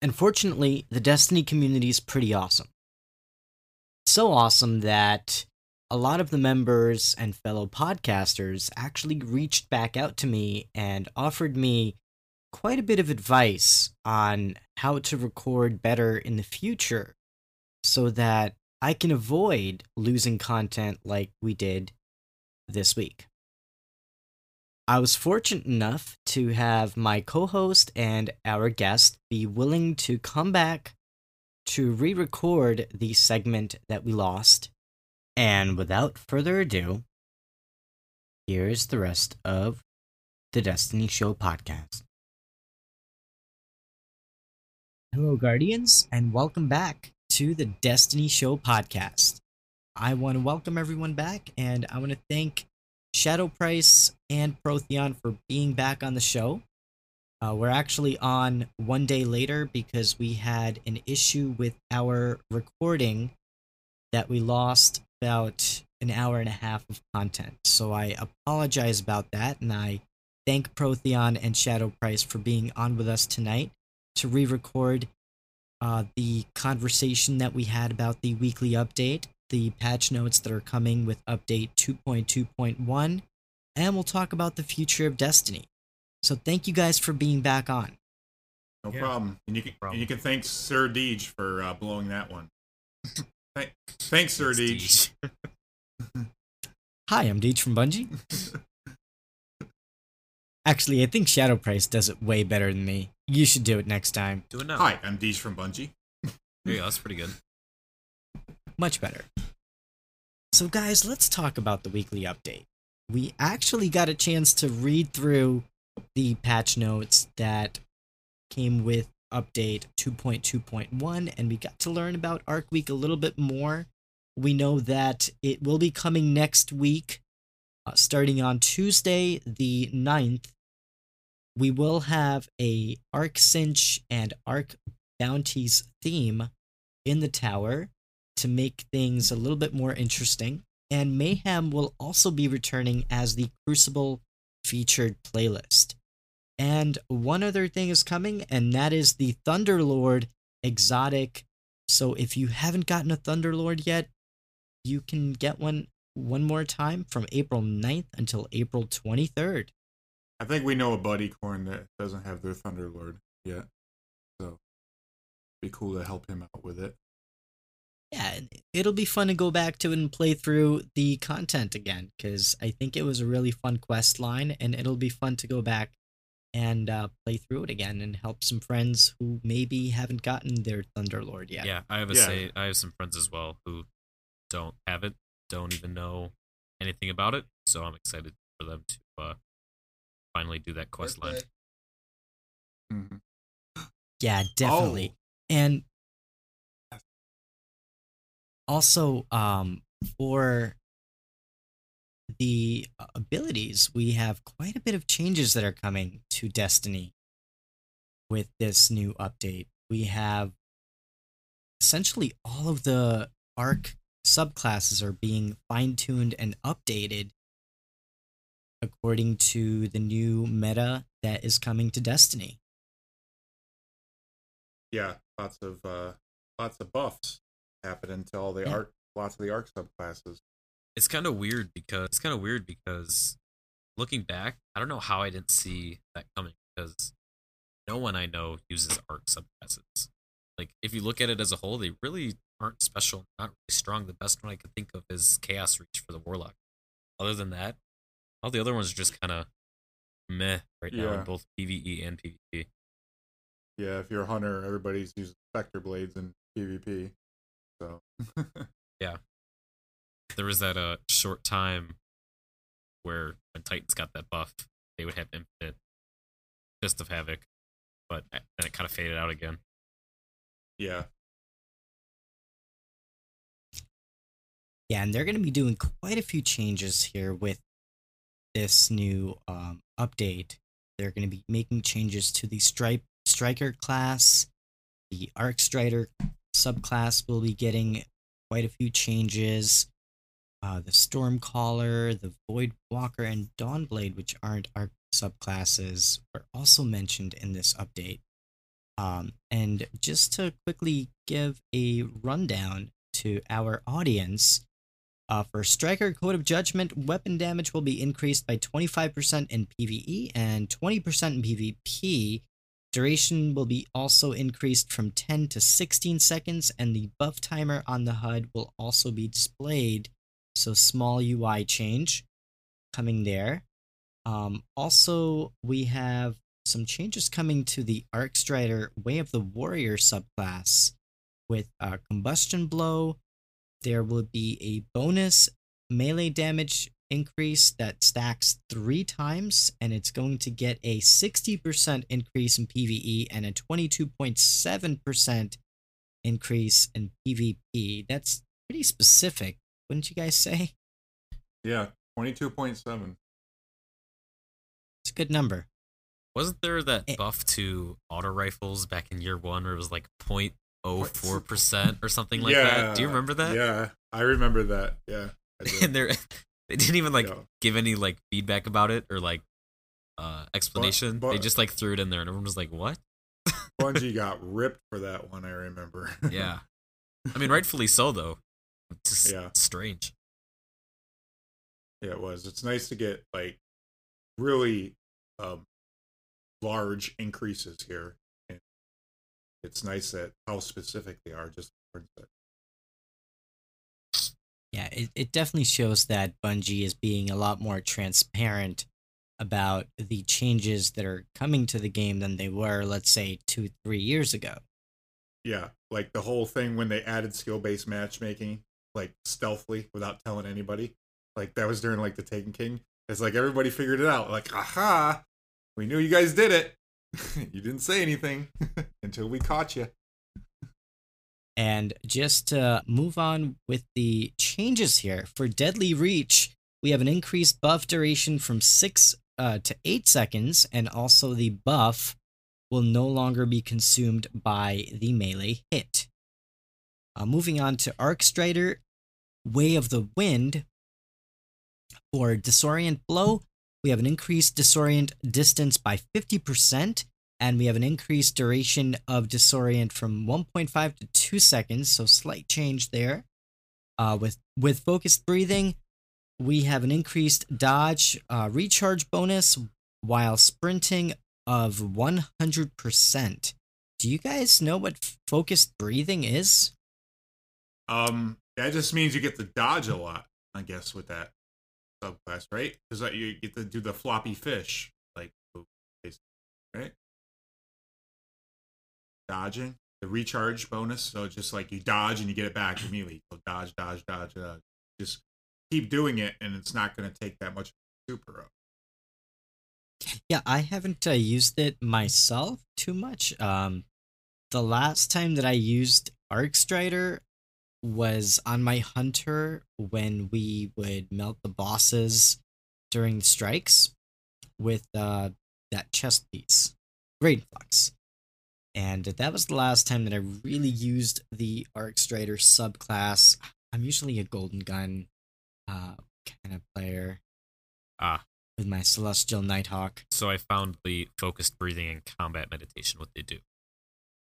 Unfortunately, the Destiny community is pretty awesome. So awesome that a lot of the members and fellow podcasters actually reached back out to me and offered me quite a bit of advice on how to record better in the future so that I can avoid losing content like we did this week. I was fortunate enough to have my co host and our guest be willing to come back to re record the segment that we lost. And without further ado, here's the rest of the Destiny Show podcast. Hello, Guardians, and welcome back to the Destiny Show podcast. I want to welcome everyone back, and I want to thank Shadow Price and Protheon for being back on the show. Uh, we're actually on one day later because we had an issue with our recording that we lost about an hour and a half of content. So I apologize about that, and I thank Protheon and Shadow Price for being on with us tonight to re record uh, the conversation that we had about the weekly update, the patch notes that are coming with update 2.2.1, and we'll talk about the future of Destiny. So thank you guys for being back on. No Yeah. problem. And you can problem. and you can thank Sir Deej for uh, blowing that one. Thank- Thanks, Sir Deej. Hi, I'm Deej from Bungie. Actually, I think Shadow Price does it way better than me. You should do it next time. Do it now. Hi, I'm Deej from Bungie. There you go. That's pretty good. Much better. So, guys, let's talk about the weekly update. We actually got a chance to read through the patch notes that came with update 2.2.1, and we got to learn about Arc Week a little bit more. We know that it will be coming next week, uh, starting on Tuesday, the 9th. We will have a Arc Cinch and Arc Bounties theme in the tower to make things a little bit more interesting. And Mayhem will also be returning as the Crucible featured playlist. And one other thing is coming, and that is the Thunderlord exotic. So if you haven't gotten a Thunderlord yet, you can get one one more time from April 9th until April 23rd. I think we know a buddy corn that doesn't have their Thunderlord yet. So be cool to help him out with it. Yeah, it'll be fun to go back to and play through the content again because I think it was a really fun quest line, and it'll be fun to go back and uh, play through it again and help some friends who maybe haven't gotten their Thunderlord yet. Yeah, I have a Yeah. say. I have some friends as well who don't have it, don't even know anything about it. So I'm excited for them to uh, finally do that quest line. Mhm. Yeah, definitely. And also, um, for the abilities, we have quite a bit of changes that are coming to Destiny with this new update. We have essentially all of the arc subclasses are being fine tuned and updated according to the new meta that is coming to Destiny. Yeah, lots of uh lots of buffs happening to all the Yeah. arc lots of the arc subclasses. It's kind of weird because it's kind of weird because looking back, I don't know how I didn't see that coming because no one I know uses arc subclasses. Like if you look at it as a whole, they really aren't special, not really strong. The best one I could think of is Chaos Reach for the Warlock. Other than that, all the other ones are just kind of meh right now in both PVE and PvP. Yeah, if you're a hunter, everybody's using specter blades in PvP. So yeah, There was that uh short time where when Titans got that buff, they would have infinite Fist of Havoc, but then it kind of faded out again. yeah. Yeah, and they're going to be doing quite a few changes here with this new um, update. They're going to be making changes to the stripe striker class. The arc strider subclass will be getting quite a few changes. Uh, the Stormcaller, the Void Walker, and Dawnblade, which aren't our subclasses, were also mentioned in this update. Um, and just to quickly give a rundown to our audience, uh, for Striker Code of Judgment, weapon damage will be increased by 25% in PvE and 20% in PvP. Duration will be also increased from 10 to 16 seconds, and the buff timer on the HUD will also be displayed. So, small UI change coming there. Um, also, we have some changes coming to the Arc Strider Way of the Warrior subclass with uh, Combination Blow, there will be a bonus melee damage increase that stacks three times, and it's going to get a 60% increase in PvE and a 22.7% increase in PvP. That's pretty specific, wouldn't you guys say? Yeah. Twenty-two point seven. It's a good number. Wasn't there that Eh. buff to auto rifles back in year one where it was like 0.04 percent or something like that? Do you remember that? Yeah, I remember that. Yeah. And they they didn't even like Yeah. give any like feedback about it or like uh explanation. they but- just like threw it in there, and everyone was like, "What?" Bungie got ripped for that one. I remember. Yeah, I mean, rightfully so though. It's just Yeah. strange. Yeah, it was. It's nice to get like really um, large increases here. And it's nice that how specific they are. Just Yeah, it, it definitely shows that Bungie is being a lot more transparent about the changes that are coming to the game than they were, let's say, two, three years ago. yeah, like the whole thing when they added skill based matchmaking, like stealthily without telling anybody. Like that was during like the Taken King. It's like everybody figured it out. Like, aha, we knew you guys did it. you didn't say anything until we caught you. And just to move on with the changes here for Deadly Reach, we have an increased buff duration from six uh, to eight seconds, and also the buff will no longer be consumed by the melee hit. Uh, moving on to Arc Strider, Way of the Wind. For Disorient Blow, we have an increased disorient distance by 50%, and we have an increased duration of disorient from 1.5 to 2 seconds, so slight change there. Uh, with with focused breathing, we have an increased dodge uh, recharge bonus while sprinting of 100%. Do you guys know what focused breathing is? Um, that just means you get to dodge a lot, I guess, with that subclass, right? Because you get to do the floppy fish, like, right? Dodging the recharge bonus, so just like you dodge and you get it back immediately. So dodge, dodge, dodge, dodge. Just keep doing it, and it's not going to take that much super up. Yeah, I haven't uh, used it myself too much. Um, the last time that I used Arc Strider was on my hunter when we would melt the bosses during strikes with uh, that chest piece, Raiden Flux. And that was the last time that I really used the Arc Strider subclass. I'm usually a Golden Gun uh, kind of player Ah, with my Celestial Nighthawk. so I found the focused breathing and combat meditation. What they do.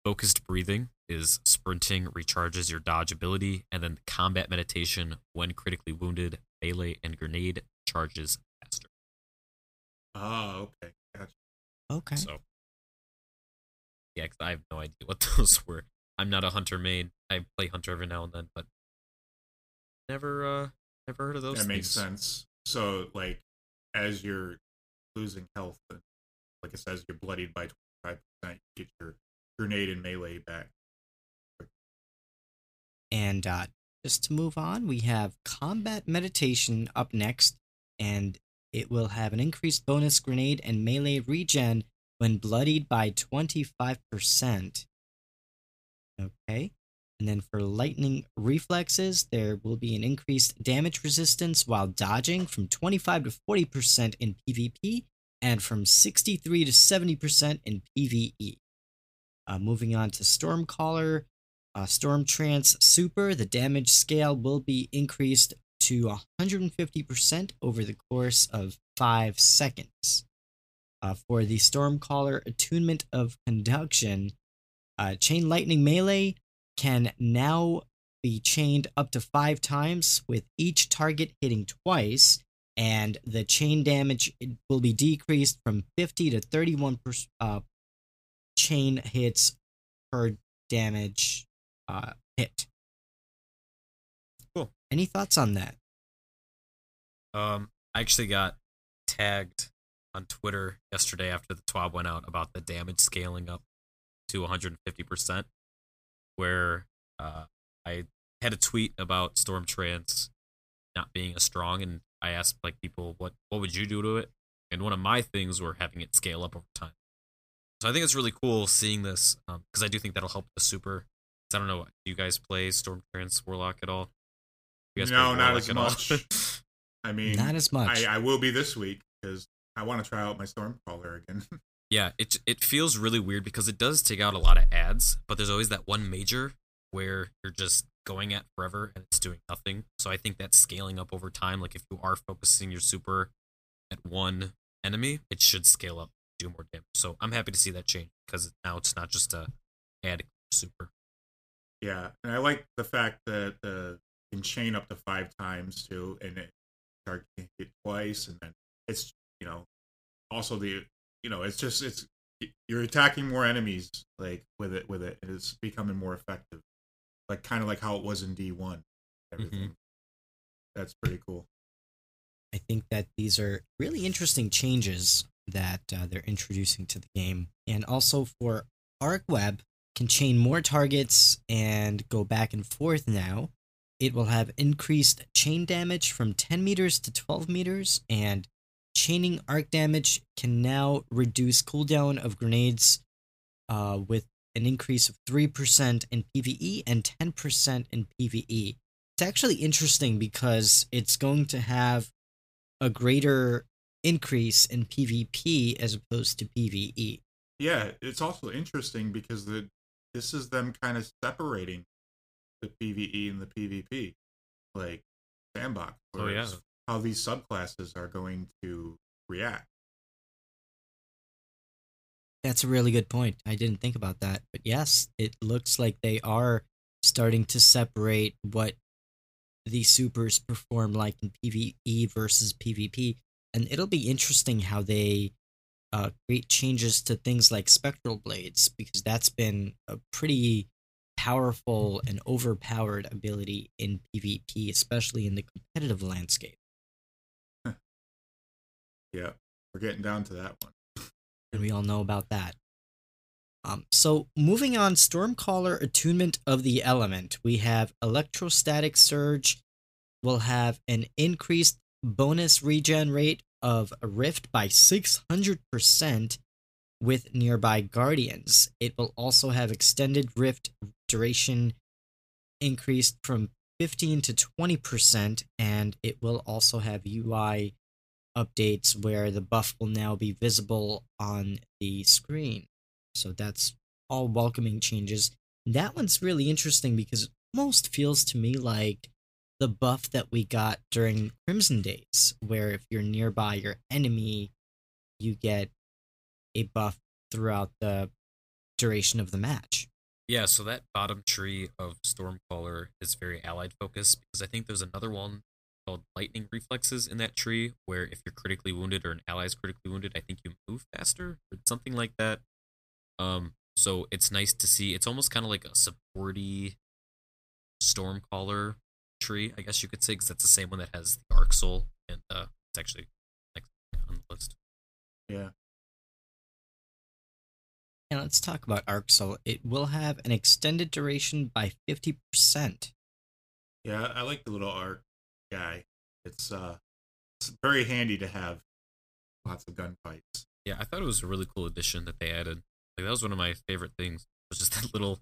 Focused breathing is sprinting recharges your dodge ability, and then combat meditation, when critically wounded, melee and grenade charges faster. Oh, okay, gotcha. Okay. So, yeah, 'cause I have no idea what those were. I'm not a hunter main. I play hunter every now and then, but never, uh, never heard of those. that makes sense. So, like, as you're losing health, and like it says, you're bloodied by 25%, you get your grenade and melee back. And uh, just to move on, we have Combat Meditation up next, and it will have an increased bonus grenade and melee regen when bloodied by 25%. Okay. And then for lightning reflexes, there will be an increased damage resistance while dodging from 25 to 40% in PvP and from 63 to 70% in PvE. Uh, moving on to Stormcaller, uh, Storm Trance Super, the damage scale will be increased to 150% over the course of 5 seconds. Uh, for the Stormcaller Attunement of Conduction, uh, Chain Lightning Melee can now be chained up to 5 times, with each target hitting twice, and the chain damage will be decreased from 50 to 31 uh, chain hits per damage uh, hit. Cool. Any thoughts on that? Um, I actually got tagged on Twitter yesterday after the TWAB went out about the damage scaling up to 150%, where uh, I had a tweet about Storm Trance not being as strong, and I asked like people, what what would you do to it? And one of my things were having it scale up over time. So I think it's really cool seeing this because I do think that'll help the super. I don't know, do you guys play Storm Trance Warlock at all? You guys No, not as much. I mean, Not as much. I, I will be this week because I want to try out my Stormcaller again. Yeah, it it feels really weird because it does take out a lot of ads, but there's always that one major where you're just going at forever and it's doing nothing. So I think that's scaling up over time. Like if you are focusing your super at one enemy, it should scale up, do more damage. So I'm happy to see that change because now it's not just a ad super. yeah, and I like the fact that uh, the can chain up to five times too, and it start can hit twice, and then it's you know also the you know it's just it's you're attacking more enemies like with it with it, and it's becoming more effective, like kind of like how it was in D one. Everything that's pretty cool. I think that these are really interesting changes that uh, they're introducing to the game. And also for Arc Web, can chain more targets and go back and forth now. It will have increased chain damage from 10 meters to 12 meters, and chaining arc damage can now reduce cooldown of grenades uh, with an increase of 3% in PvE and 10% in PvE. It's actually interesting because it's going to have a greater increase in PvP as opposed to. PvE. Yeah, it's also interesting because the this is them kind of separating the PVE and the PvP, like sandbox. Oh, yeah. whereas how these subclasses are going to react. That's a really good point. I didn't think about that. But yes, it looks like they are starting to separate what the supers perform like in PvE versus PvP. And it'll be interesting how they uh, create changes to things like spectral blades, because that's been a pretty powerful and overpowered ability in PvP, especially in the competitive landscape. Yeah, we're getting down to that one. and we all know about that. Um, so moving on, Stormcaller Attunement of the Element. We have Electrostatic Surge We'll have an increased bonus regen rate of Rift by 600% with nearby Guardians. It will also have extended Rift duration increased from 15 to 20%, and it will also have UI updates where the buff will now be visible on the screen. So that's all welcoming changes. That one's really interesting because it almost feels to me like the buff that we got during Crimson Days, where if you're nearby your enemy, you get a buff throughout the duration of the match. Yeah, so that bottom tree of Stormcaller is very allied focused because I think there's another one called Lightning Reflexes in that tree where if you're critically wounded or an ally is critically wounded, I think you move faster or something like that. Um, so it's nice to see. It's almost kind of like a supporty Stormcaller tree, I guess you could say, because that's the same one that has the Arc Soul, and uh, it's actually next on the list. Yeah, And let's talk about Arc Soul. It will have an extended duration by 50%. yeah, I like the little art guy. It's uh, it's very handy to have lots of gunfights. Yeah, I thought it was a really cool addition that they added. Like that was one of my favorite things. Was just that little.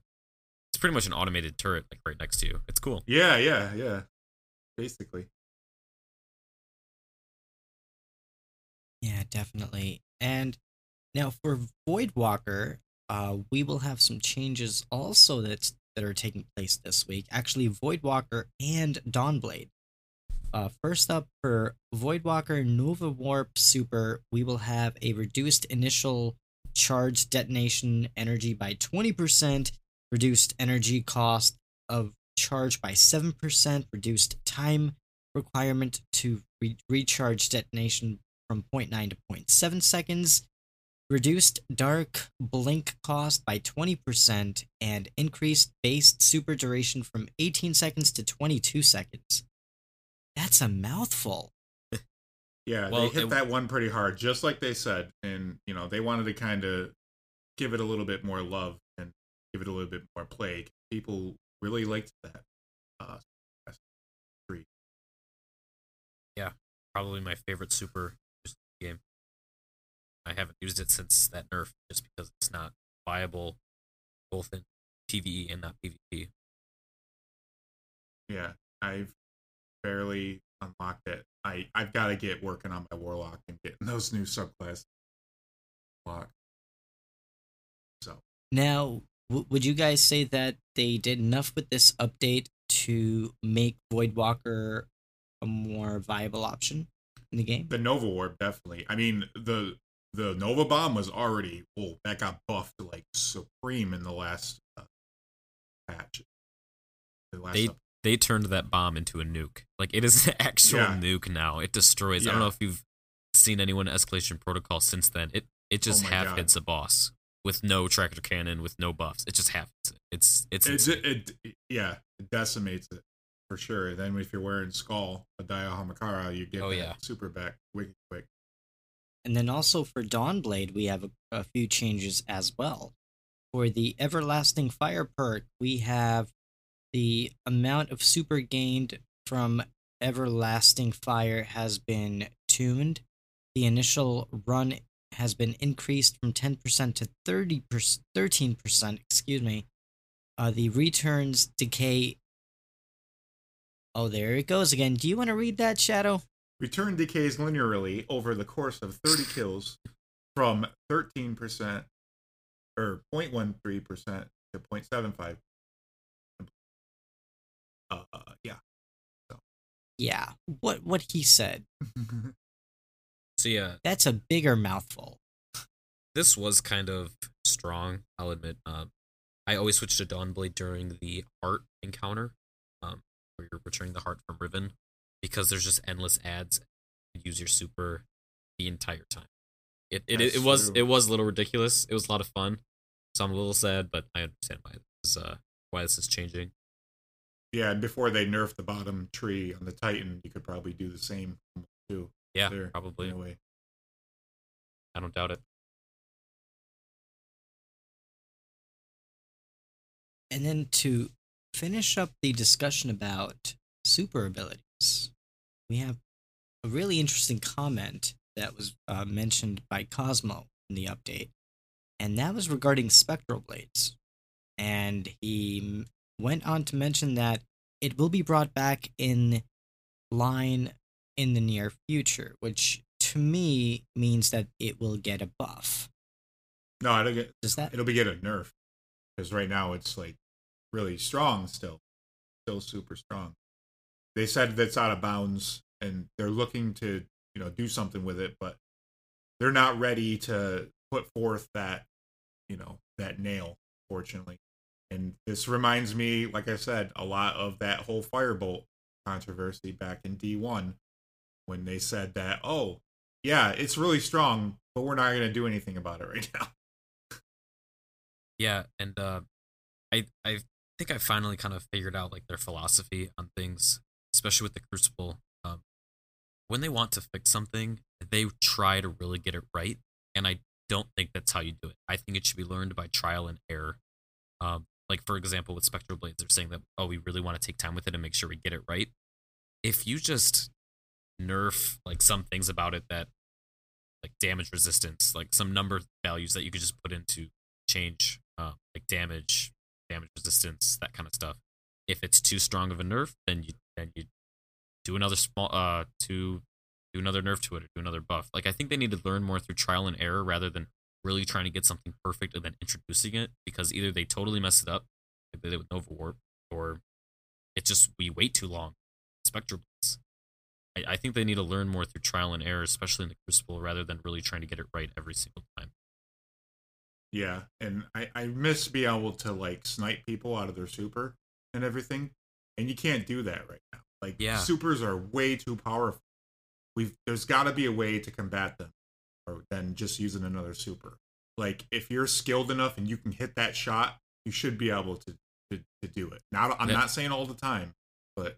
It's pretty much an automated turret, like right next to you. It's cool. Yeah, yeah, yeah. Basically, Yeah, definitely. And now for Voidwalker, uh, we will have some changes also that's that are taking place this week. Actually, Voidwalker and Dawnblade. Uh, first up for Voidwalker Nova Warp Super, we will have a reduced initial charge detonation energy by 20%, reduced energy cost of charge by 7%, reduced time requirement to re- recharge detonation from 0.9 to 0.7 seconds, reduced dark blink cost by 20%, and increased base super duration from 18 seconds to 22 seconds. That's a mouthful. yeah, Well, they hit it- that one pretty hard, just like they said, and you know they wanted to kind of give it a little bit more love and give it a little bit more play. People really liked that. Uh, three. Probably my favorite super just game. I haven't used it since that nerf, just because it's not viable, both in PVE and not PvP. Yeah, I've barely unlocked it. I I've got to get working on my warlock and getting those new subclasses locked. So Now, w- would you guys say that they did enough with this update to make Voidwalker a more viable option in the game? the Nova Warp definitely. I mean the the Nova Bomb was already oh that got buffed like supreme in the last uh, patch. The last They up- they turned that bomb into a nuke. Like it is an actual Yeah. nuke now. It destroys. I don't know if you've seen anyone Escalation Protocol since then. It it just Oh half God. hits a boss with no tractor cannon, with no buffs. It just half hits it. It's it's it, it, it yeah it decimates it for sure. Then if you're wearing Skull Ahamkara, you get Oh, that yeah. super back wicked quick. And then also for Dawnblade, we have a, a few changes as well. For the Everlasting Fire perk, we have the amount of super gained from Everlasting Fire has been tuned. The initial run has been increased from 10% to 30 13%, excuse me. Uh, the returns decay. Oh, there it goes again. Do you want to read that, Shadow? Return decays linearly over the course of 30 kills from 13% or 0.13% to 0.75. Uh, yeah. Yeah, what what he said. so yeah, That's a bigger mouthful. this was kind of strong. I'll admit. Um, I always switched to Dawnblade during the heart encounter, um, where you're returning the heart from Riven, because there's just endless ads. You use your super the entire time. It it, That's it was true. it was a little ridiculous. It was a lot of fun. So I'm a little sad, but I understand why this is uh why this is changing. Yeah, and before they nerf the bottom tree on the Titan, you could probably do the same too. Yeah, there, probably. In a way. I don't doubt it. And then to finish up the discussion about super abilities, we have a really interesting comment that was uh, mentioned by Cozmo in the update, and that was regarding spectral blades. And he m- went on to mention that it will be brought back in line in the near future, which to me means that it will get a buff. No, it'll get Does that? it'll be get a nerf because right now it's like really strong still, still super strong. They said that's out of bounds and they're looking to you know do something with it, but they're not ready to put forth that you know that nail, fortunately. And this reminds me, like I said, a lot of that whole firebolt controversy back in D1 when they said that, oh, yeah, it's really strong, but we're not going to do anything about it right now. Yeah, and uh, I I think I finally kind of figured out like their philosophy on things, especially with the Crucible. Um, when they want to fix something, they try to really get it right, and I don't think that's how you do it. I think it should be learned by trial and error. Um, like for example, with Spectral Blades, they're saying that oh, we really want to take time with it and make sure we get it right. If you just nerf like some things about it that like damage resistance, like some number values that you could just put into change uh, like damage, damage resistance, that kind of stuff. If it's too strong of a nerf, then you then you do another small uh to do another nerf to it or do another buff. Like I think they need to learn more through trial and error rather than really trying to get something perfect and then introducing it because either they totally mess it up, like they did with Nova Warp, or it just we wait too long. Spectral Blitz. I, I think they need to learn more through trial and error, especially in the Crucible, rather than really trying to get it right every single time. Yeah, and I, I miss being able to like snipe people out of their super and everything, and you can't do that right now. Like Yeah. supers are way too powerful. We've there's got to be a way to combat them, than just using another super. Like if you're skilled enough and you can hit that shot, you should be able to to, to do it. Now I'm Yeah. not saying all the time, but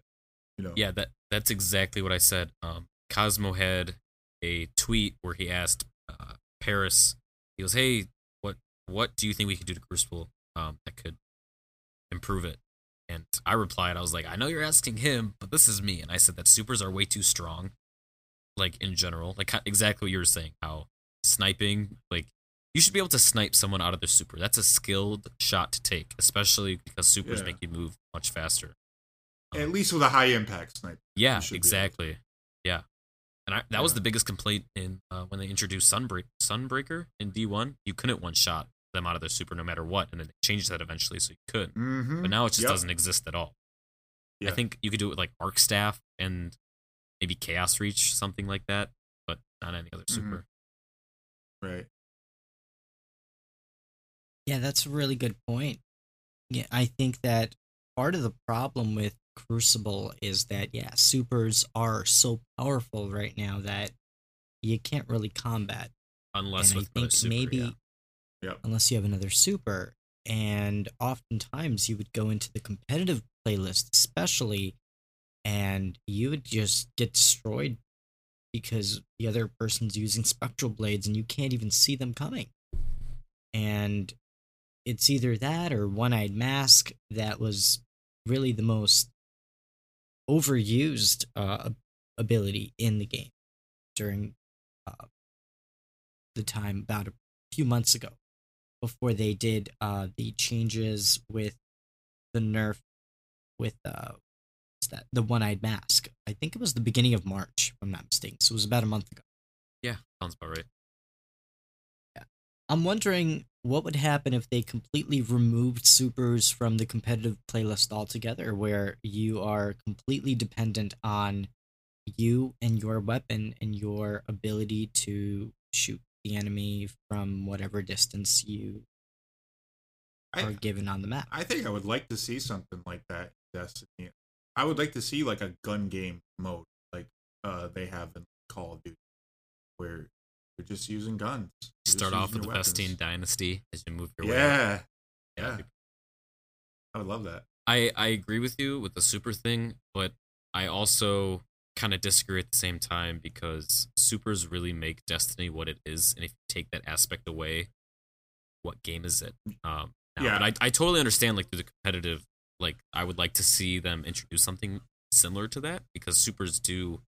you know, Yeah, that that's exactly what I said. Um, Cozmo had a tweet where he asked uh, Paris. He goes, "Hey, what what do you think we could do to Crucible um, that could improve it?" And I replied, I was like, "I know you're asking him, but this is me." And I said that supers are way too strong, like in general, like exactly what you were saying. How sniping, like you should be able to snipe someone out of their super. That's a skilled shot to take, especially because supers Yeah. make you move much faster. At least with a high impact snipe. Yeah, you should be able to- exactly. Yeah, and I, that was the biggest complaint in uh, when they introduced Sunbreak Sunbreaker in D one. You couldn't one shot them out of their super no matter what, and then they changed that eventually, so you could. Mhm. But now it just Yep. doesn't exist at all. Yeah. I think you could do it with like Arc Staff and maybe Chaos Reach, something like that, but not any other Mhm. super. Right. Yeah, that's a really good point. Yeah, I think that part of the problem with Crucible is that yeah, supers are so powerful right now that you can't really combat. Unless and I with another think super, maybe yeah. Yep. unless you have another super, and oftentimes you would go into the competitive playlist, especially, and you would just get destroyed because the other person's using spectral blades and you can't even see them coming. And it's either that or one eyed mask that was really the most overused uh, ability in the game during uh, the time about a few months ago before they did uh, the changes with the nerf with what's that the one eyed mask. I think it was the beginning of March, if I'm not mistaken. So it was about a month ago. Yeah, sounds about right. Yeah. I'm wondering what would happen if they completely removed supers from the competitive playlist altogether, where you are completely dependent on you and your weapon and your ability to shoot the enemy from whatever distance you are I, given on the map. I think I would like to see something like that in Destiny. I would like to see like a gun game mode like uh they have in Call of Duty where you're just using guns. You're Start off with the Vestian. Dynasty as you move your way. up. Yeah. Yeah, Yeah. I would love that. I I agree with you with the super thing, but I also kind of disagree at the same time because supers really make Destiny what it is, and if you take that aspect away, what game is it? Um, now, Yeah. but I I totally understand like through the competitive, like I would like to see them introduce something similar to that because supers do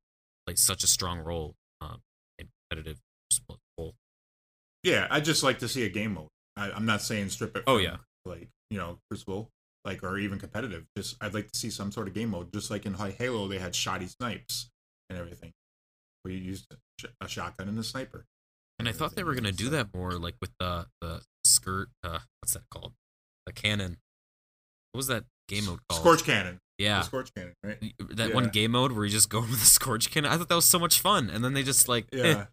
play such a strong role um, in competitive whole. Yeah, I'd just like to see a game mode. I, I'm not saying strip it. Oh, yeah. like you know Crucible, like or even competitive. Just I'd like to see some sort of game mode, just like in Halo they had shoddy snipes and everything, where you used a, shotgun and a sniper. And I thought they were gonna do that more, like with the the skirt. Uh, what's that called? The cannon. What was that game mode called? Scorch cannon. Yeah, The Scorch cannon, right? that one game mode where you just go with the scorch cannon. I thought that was so much fun, and then they just like, eh, Yeah.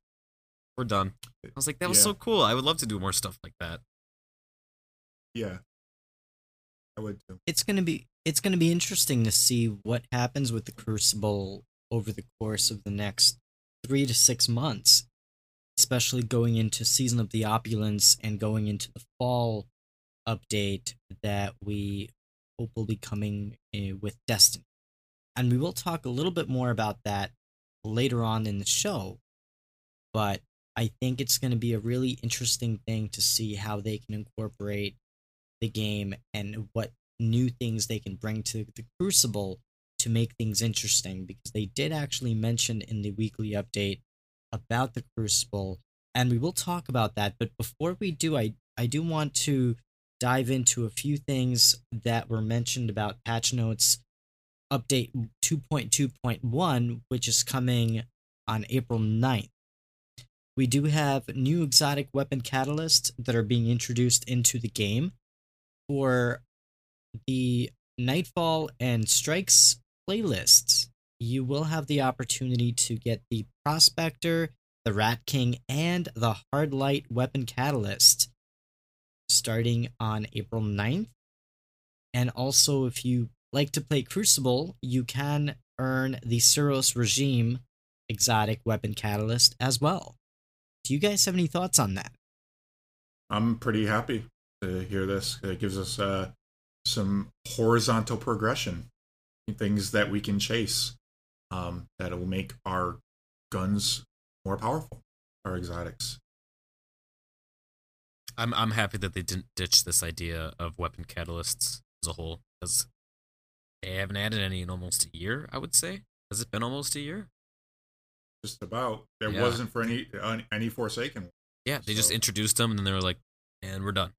we're done. I was like, that was Yeah. so cool. I would love to do more stuff like that. Yeah. I would too. it's gonna be it's gonna be interesting to see what happens with the Crucible over the course of the next three to six months, especially going into season of the opulence and going into the fall update that we will be coming uh, with Destiny, and we will talk a little bit more about that later on in the show, but. I think it's going to be a really interesting thing to see how they can incorporate the game and what new things they can bring to the Crucible to make things interesting because they did actually mention in the weekly update about the Crucible and we will talk about that but before we do I I do want to dive into a few things that were mentioned about patch notes. Update 2.2.1 which is coming on April 9th we do have new exotic weapon catalysts that are being introduced into the game. For the Nightfall and Strikes playlists, you will have the opportunity to get the Prospector, the Rat King, and the Hard Light weapon catalyst starting on April 9th. And also, if you like to play Crucible, you can earn the Suros Regime exotic weapon catalyst as well. Do you guys have any thoughts on that? I'm pretty happy to hear this. It gives us uh, some horizontal progression, things that we can chase um, that will make our guns more powerful, our exotics. I'm I'm happy that they didn't ditch this idea of weapon catalysts as a whole because they haven't added any in almost a year. I would say. Has it been almost a year? Just about. There Yeah. wasn't for any any Forsaken. Yeah, they just introduced them and then they were like, and we're done.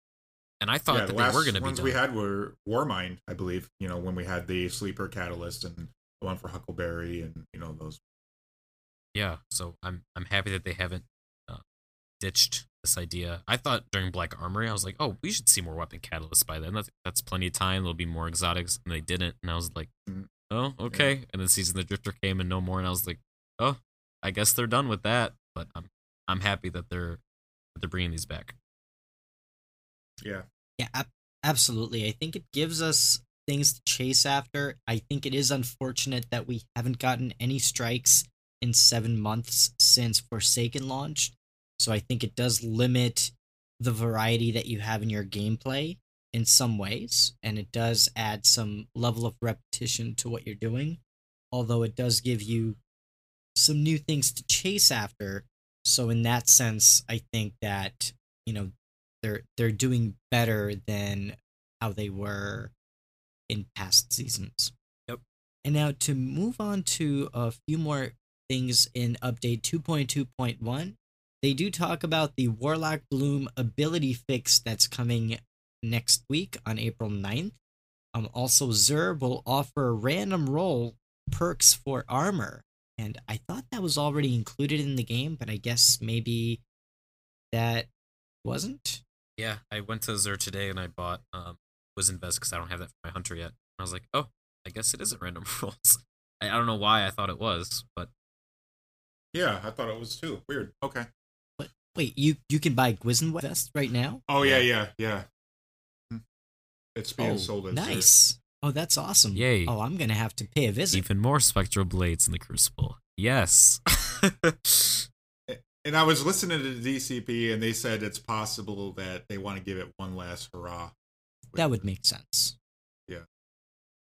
And I thought yeah, that the they last were going to be ones done. we had were Warmind, I believe. You know, when we had the sleeper catalyst and the one for Huckleberry, and you know those. yeah, so I'm I'm happy that they haven't uh, ditched this idea. I thought during Black Armory, I was like, oh, we should see more weapon catalysts by then. That's, that's plenty of time. There'll be more exotics, and they didn't. And I was like, Mm. oh, okay. And then Season of the Drifter came and no more, and I was like, oh, I guess they're done with that. But I'm I'm happy that they're that they're bringing these back. Yeah, Yeah, ab- absolutely. I think it gives us things to chase after. I think it is unfortunate that we haven't gotten any strikes in seven months since Forsaken launched. So I think it does limit the variety that you have in your gameplay in some ways, and it does add some level of repetition to what you're doing. Although it does give you some new things to chase after. So in that sense, I think that you know they're they're doing better than how they were in past seasons. Yep. And now to move on to a few more things in update 2.2.1, they do talk about the Warlock Bloom ability fix that's coming next week on April 9th. Um, also, Xur will offer random roll perks for armor. And I thought that was already included in the game, but I guess maybe that wasn't. Yeah, I went to Xur today and I bought um Gwisin Vest because I don't have that for my hunter yet. I was like, oh, I guess it isn't random rolls. I, I don't know why I thought it was, but yeah, I thought it was too weird. Okay. Wait, you you can buy Gwisin Vest right now? Oh yeah, yeah, yeah. Hmm. It's being oh, sold as nice. Oh, that's awesome. Yay. Oh, I'm gonna have to pay a visit. even more spectral blades in the Crucible. Yes. And I was listening to the DCP, and they said it's possible that they want to give it one last hurrah. that would make sense. Yeah.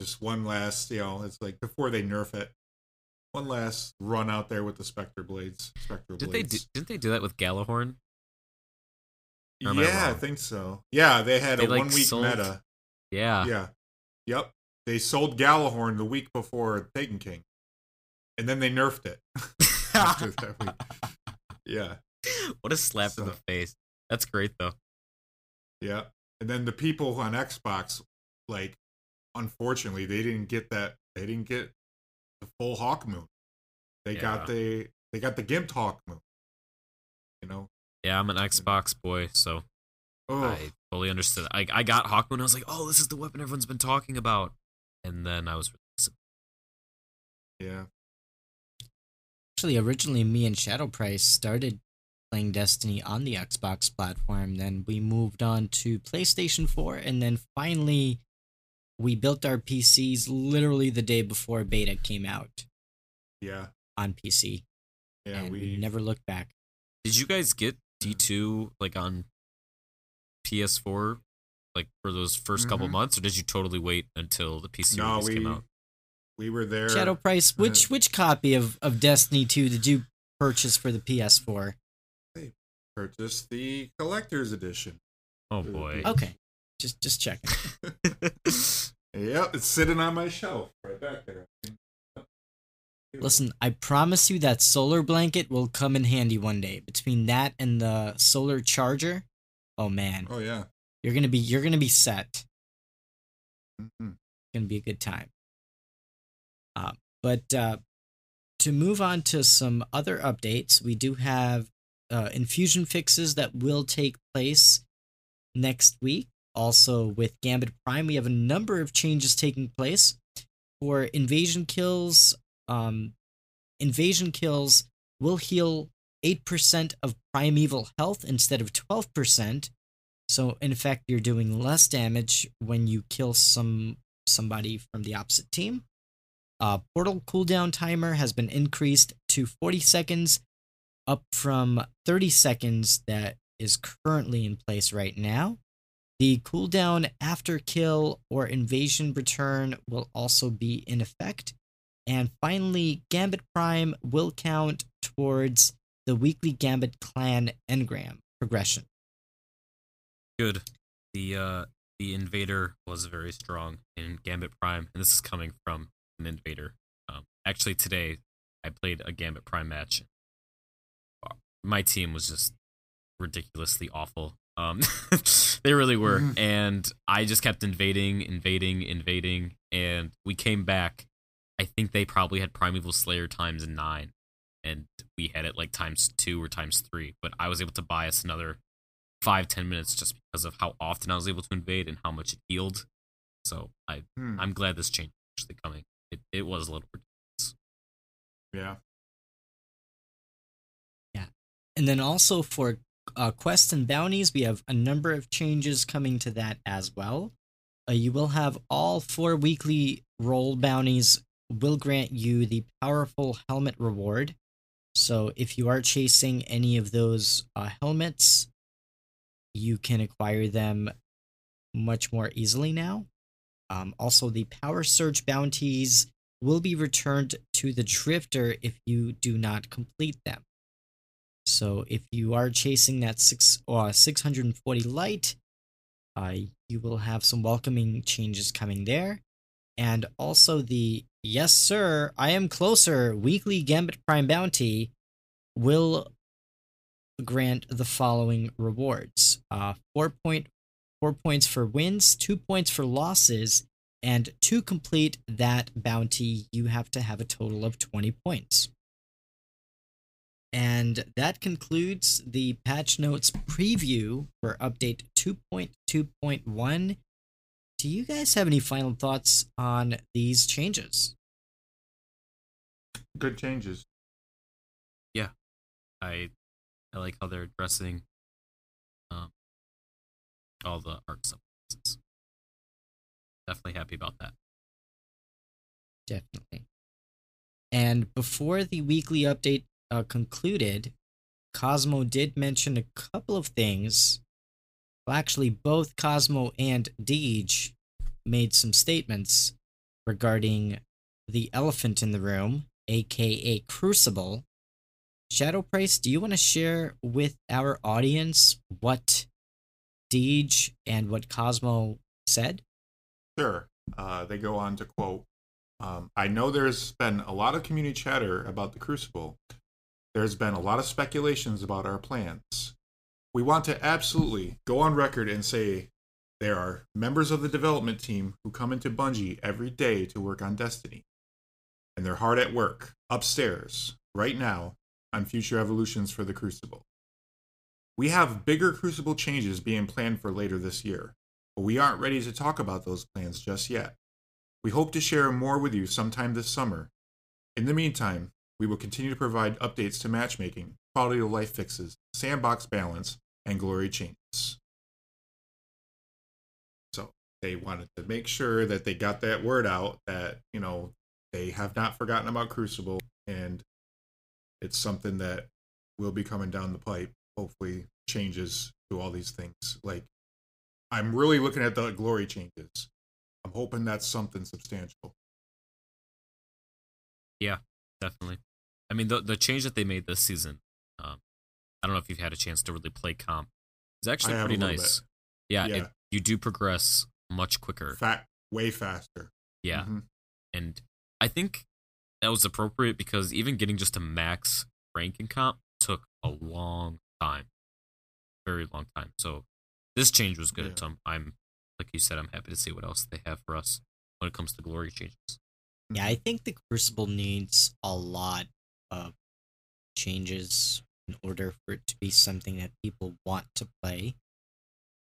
Just one last, you know, it's like before they nerf it, one last run out there with the Spectre blades. Spectral Did they do, blades. didn't they do that with Gjallarhorn? or am I yeah, I, think so. Yeah, they had They, a like, one week sold- meta. Yeah. Yeah. Yep. They sold Gjallarhorn the week before Taken King. And then they nerfed it. after that week. Yeah. what a slap in the face. That's great though. Yeah. And then the people on Xbox, like, unfortunately, they didn't get that. They didn't get the full Hawk Moon. They got the they got the Gimped Hawk Moon. You know. Yeah, I'm an Xbox boy, so Oh, I fully understood. I I got hawk moon. I was like, oh, this is the weapon everyone's been talking about. And then I was yeah. Actually, originally me and Shadow Price started playing Destiny on the Xbox platform. Then we moved on to PlayStation 4, and then finally we built our PCs literally the day before beta came out Yeah. on PC. Yeah. and we never looked back. Did you guys get D2 like on PS4 like for those 1st couple Mhm. months or did you totally wait until the PC no, release we came out? we were there. Shadow Price, which which copy of, of Destiny 2 did you purchase for the PS4? purchased the collector's edition. Oh boy. Okay, just just checking. Yep, it's sitting on my shelf right back there. Listen, I promise you that solar blanket will come in handy one day. Between that and the solar charger, oh man, Oh yeah. you're gonna be you're gonna be set. Mhm. Gonna be a good time. Uh, but uh, to move on to some other updates, we do have uh, infusion fixes that will take place next week. Also, with Gambit Prime, we have a number of changes taking place for invasion kills. Um, invasion kills will heal eight percent of primeval health instead of twelve percent. So, in effect, you're doing less damage when you kill some somebody from the opposite team. Uh, portal cooldown timer has been increased to 40 seconds, up from 30 seconds that is currently in place right now. The cooldown after kill or invasion return will also be in effect. And finally, Gambit Prime will count towards the weekly Gambit clan engram progression. Good. The uh the invader was very strong in Gambit Prime, and this is coming from an invader. Um, actually, today I played a Gambit Prime match. Uh, My team was just ridiculously awful. Um, they really were, Mhm. and I just kept invading, invading, invading, and we came back. I think they probably had Primeval Slayer times nine, and we had it like times two or times three. But I was able to buy us another five, ten minutes just because of how often I was able to invade and how much it healed. So I, Hmm. I'm glad this change is actually coming. It, it was a little ridiculous. Yeah. Yeah. And then also for uh, quests and bounties, we have a number of changes coming to that as well. Uh, you will have all four weekly roll bounties will grant you the powerful helmet reward. So if you are chasing any of those uh, helmets, you can acquire them much more easily now. Um, also, the power surge bounties will be returned to the drifter if you do not complete them. So if you are chasing that six uh, 640 light, uh, you will have some welcoming changes coming there. And also the yes sir, I am closer weekly Gambit Prime bounty will grant the following rewards. Uh four point four points for wins, two points for losses, and to complete that bounty, you have to have a total of 20 points. And that concludes the patch notes preview for update 2.2.1. Do you guys have any final thoughts on these changes? Good changes. Yeah. I I like how they're addressing um all the arc subclasses. Definitely happy about that. Definitely. And before the weekly update uh, concluded, Cozmo did mention a couple of things. Well, actually, both Cozmo and Deej made some statements regarding the elephant in the room, aka Crucible. Shadow Price, do you want to share with our audience what Deej and what Cozmo said? Sure. Uh, they go on to quote um, I know there's been a lot of community chatter about the Crucible. There's been a lot of speculations about our plans. We want to absolutely go on record and say there are members of the development team who come into Bungie every day to work on Destiny. And they're hard at work, upstairs, right now, on future evolutions for the Crucible. We have bigger Crucible changes being planned for later this year but we aren't ready to talk about those plans just yet. We hope to share more with you sometime this summer. In the meantime, we will continue to provide updates to matchmaking, quality of life fixes, sandbox balance, and glory changes. So they wanted to make sure that they got that word out that, you know, they have not forgotten about Crucible and it's something that will be coming down the pipe. Hopefully, changes to all these things. Like I'm really looking at the glory changes. I'm hoping that's something substantial. Definitely. I mean, the the change that they made this season, um, I don't know if you've had a chance to really play comp. It's actually pretty nice. Yeah, Yeah. It, you do progress much quicker. Fat, way faster. yeah, Mhm. and I think that was appropriate because even getting just a max rank in comp took a long time, very long time. So this change was good. Yeah. So I'm, I'm, like you said, I'm happy to see what else they have for us when it comes to glory changes. Yeah, I think the Crucible needs a lot of changes in order for it to be something that people want to play.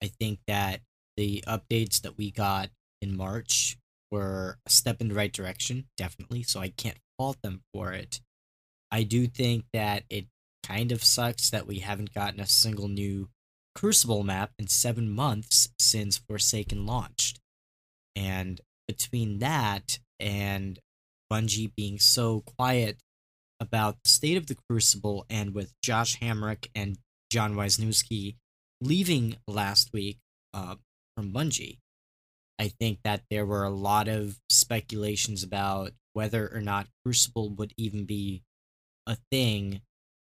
I think that the updates that we got in March were a step in the right direction, definitely, so I can't fault them for it. I do think that it kind of sucks that we haven't gotten a single new Crucible map in seven months since Forsaken launched. And between that and Bungie being so quiet about the state of the Crucible, and with Josh Hamrick and Jon Weisnewski leaving last week uh, from Bungie, I think that there were a lot of speculations about whether or not Crucible would even be a thing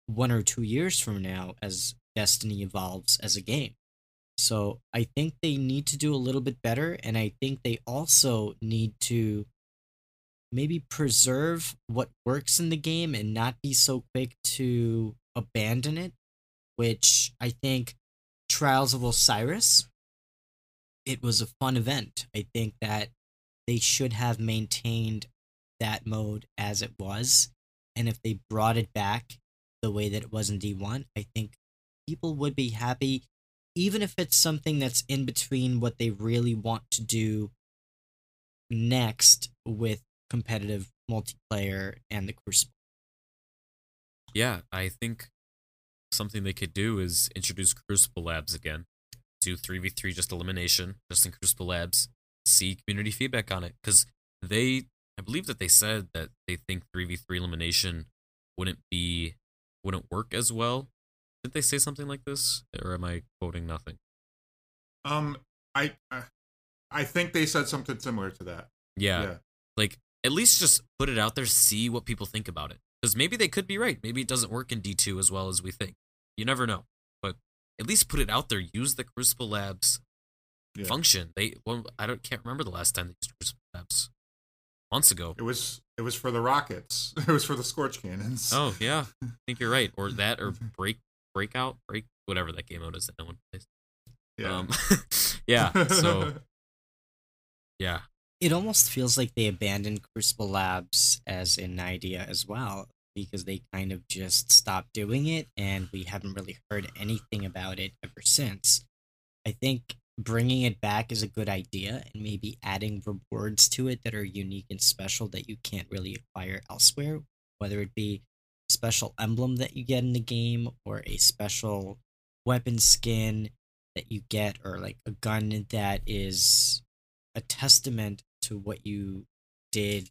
one or two years from now as Destiny evolves as a game. So I think they need to do a little bit better, and I think they also need to maybe preserve what works in the game and not be so quick to abandon it, which I think Trials of Osiris, it was a fun event. I think that they should have maintained that mode as it was. And if they brought it back the way that it was in D1, I think people would be happy, even if it's something that's in between what they really want to do next with competitive multiplayer and the Crucible. Yeah, I think something they could do is introduce Crucible Labs again. Do 3v3 just elimination, just in Crucible Labs. See community feedback on it. Because they, I believe that they said that they think 3v3 elimination wouldn't be, wouldn't work as well. Did they say something like this? Or am I quoting nothing? Um, I, I think they said something similar to that. Yeah. Yeah. Like, at least just put it out there, see what people think about it. Because maybe they could be right. Maybe it doesn't work in D2 as well as we think. You never know. But at least put it out there. Use the Crucible Labs Yeah. function. They well, I don't can't remember the last time they used Crucible Labs. Months ago. It was it was for the rockets. It was for the scorch cannons. Oh yeah, I think you're right. Or that, or break, breakout, break, whatever that game mode is that no one plays. yeah. Um, yeah. So yeah, It almost feels like they abandoned Crucible Labs as an idea as well, because they kind of just stopped doing it and we haven't really heard anything about it ever since. I think bringing it back is a good idea and maybe adding rewards to it that are unique and special that you can't really acquire elsewhere, whether it be a special emblem that you get in the game or a special weapon skin that you get or like a gun that is a testament to what you did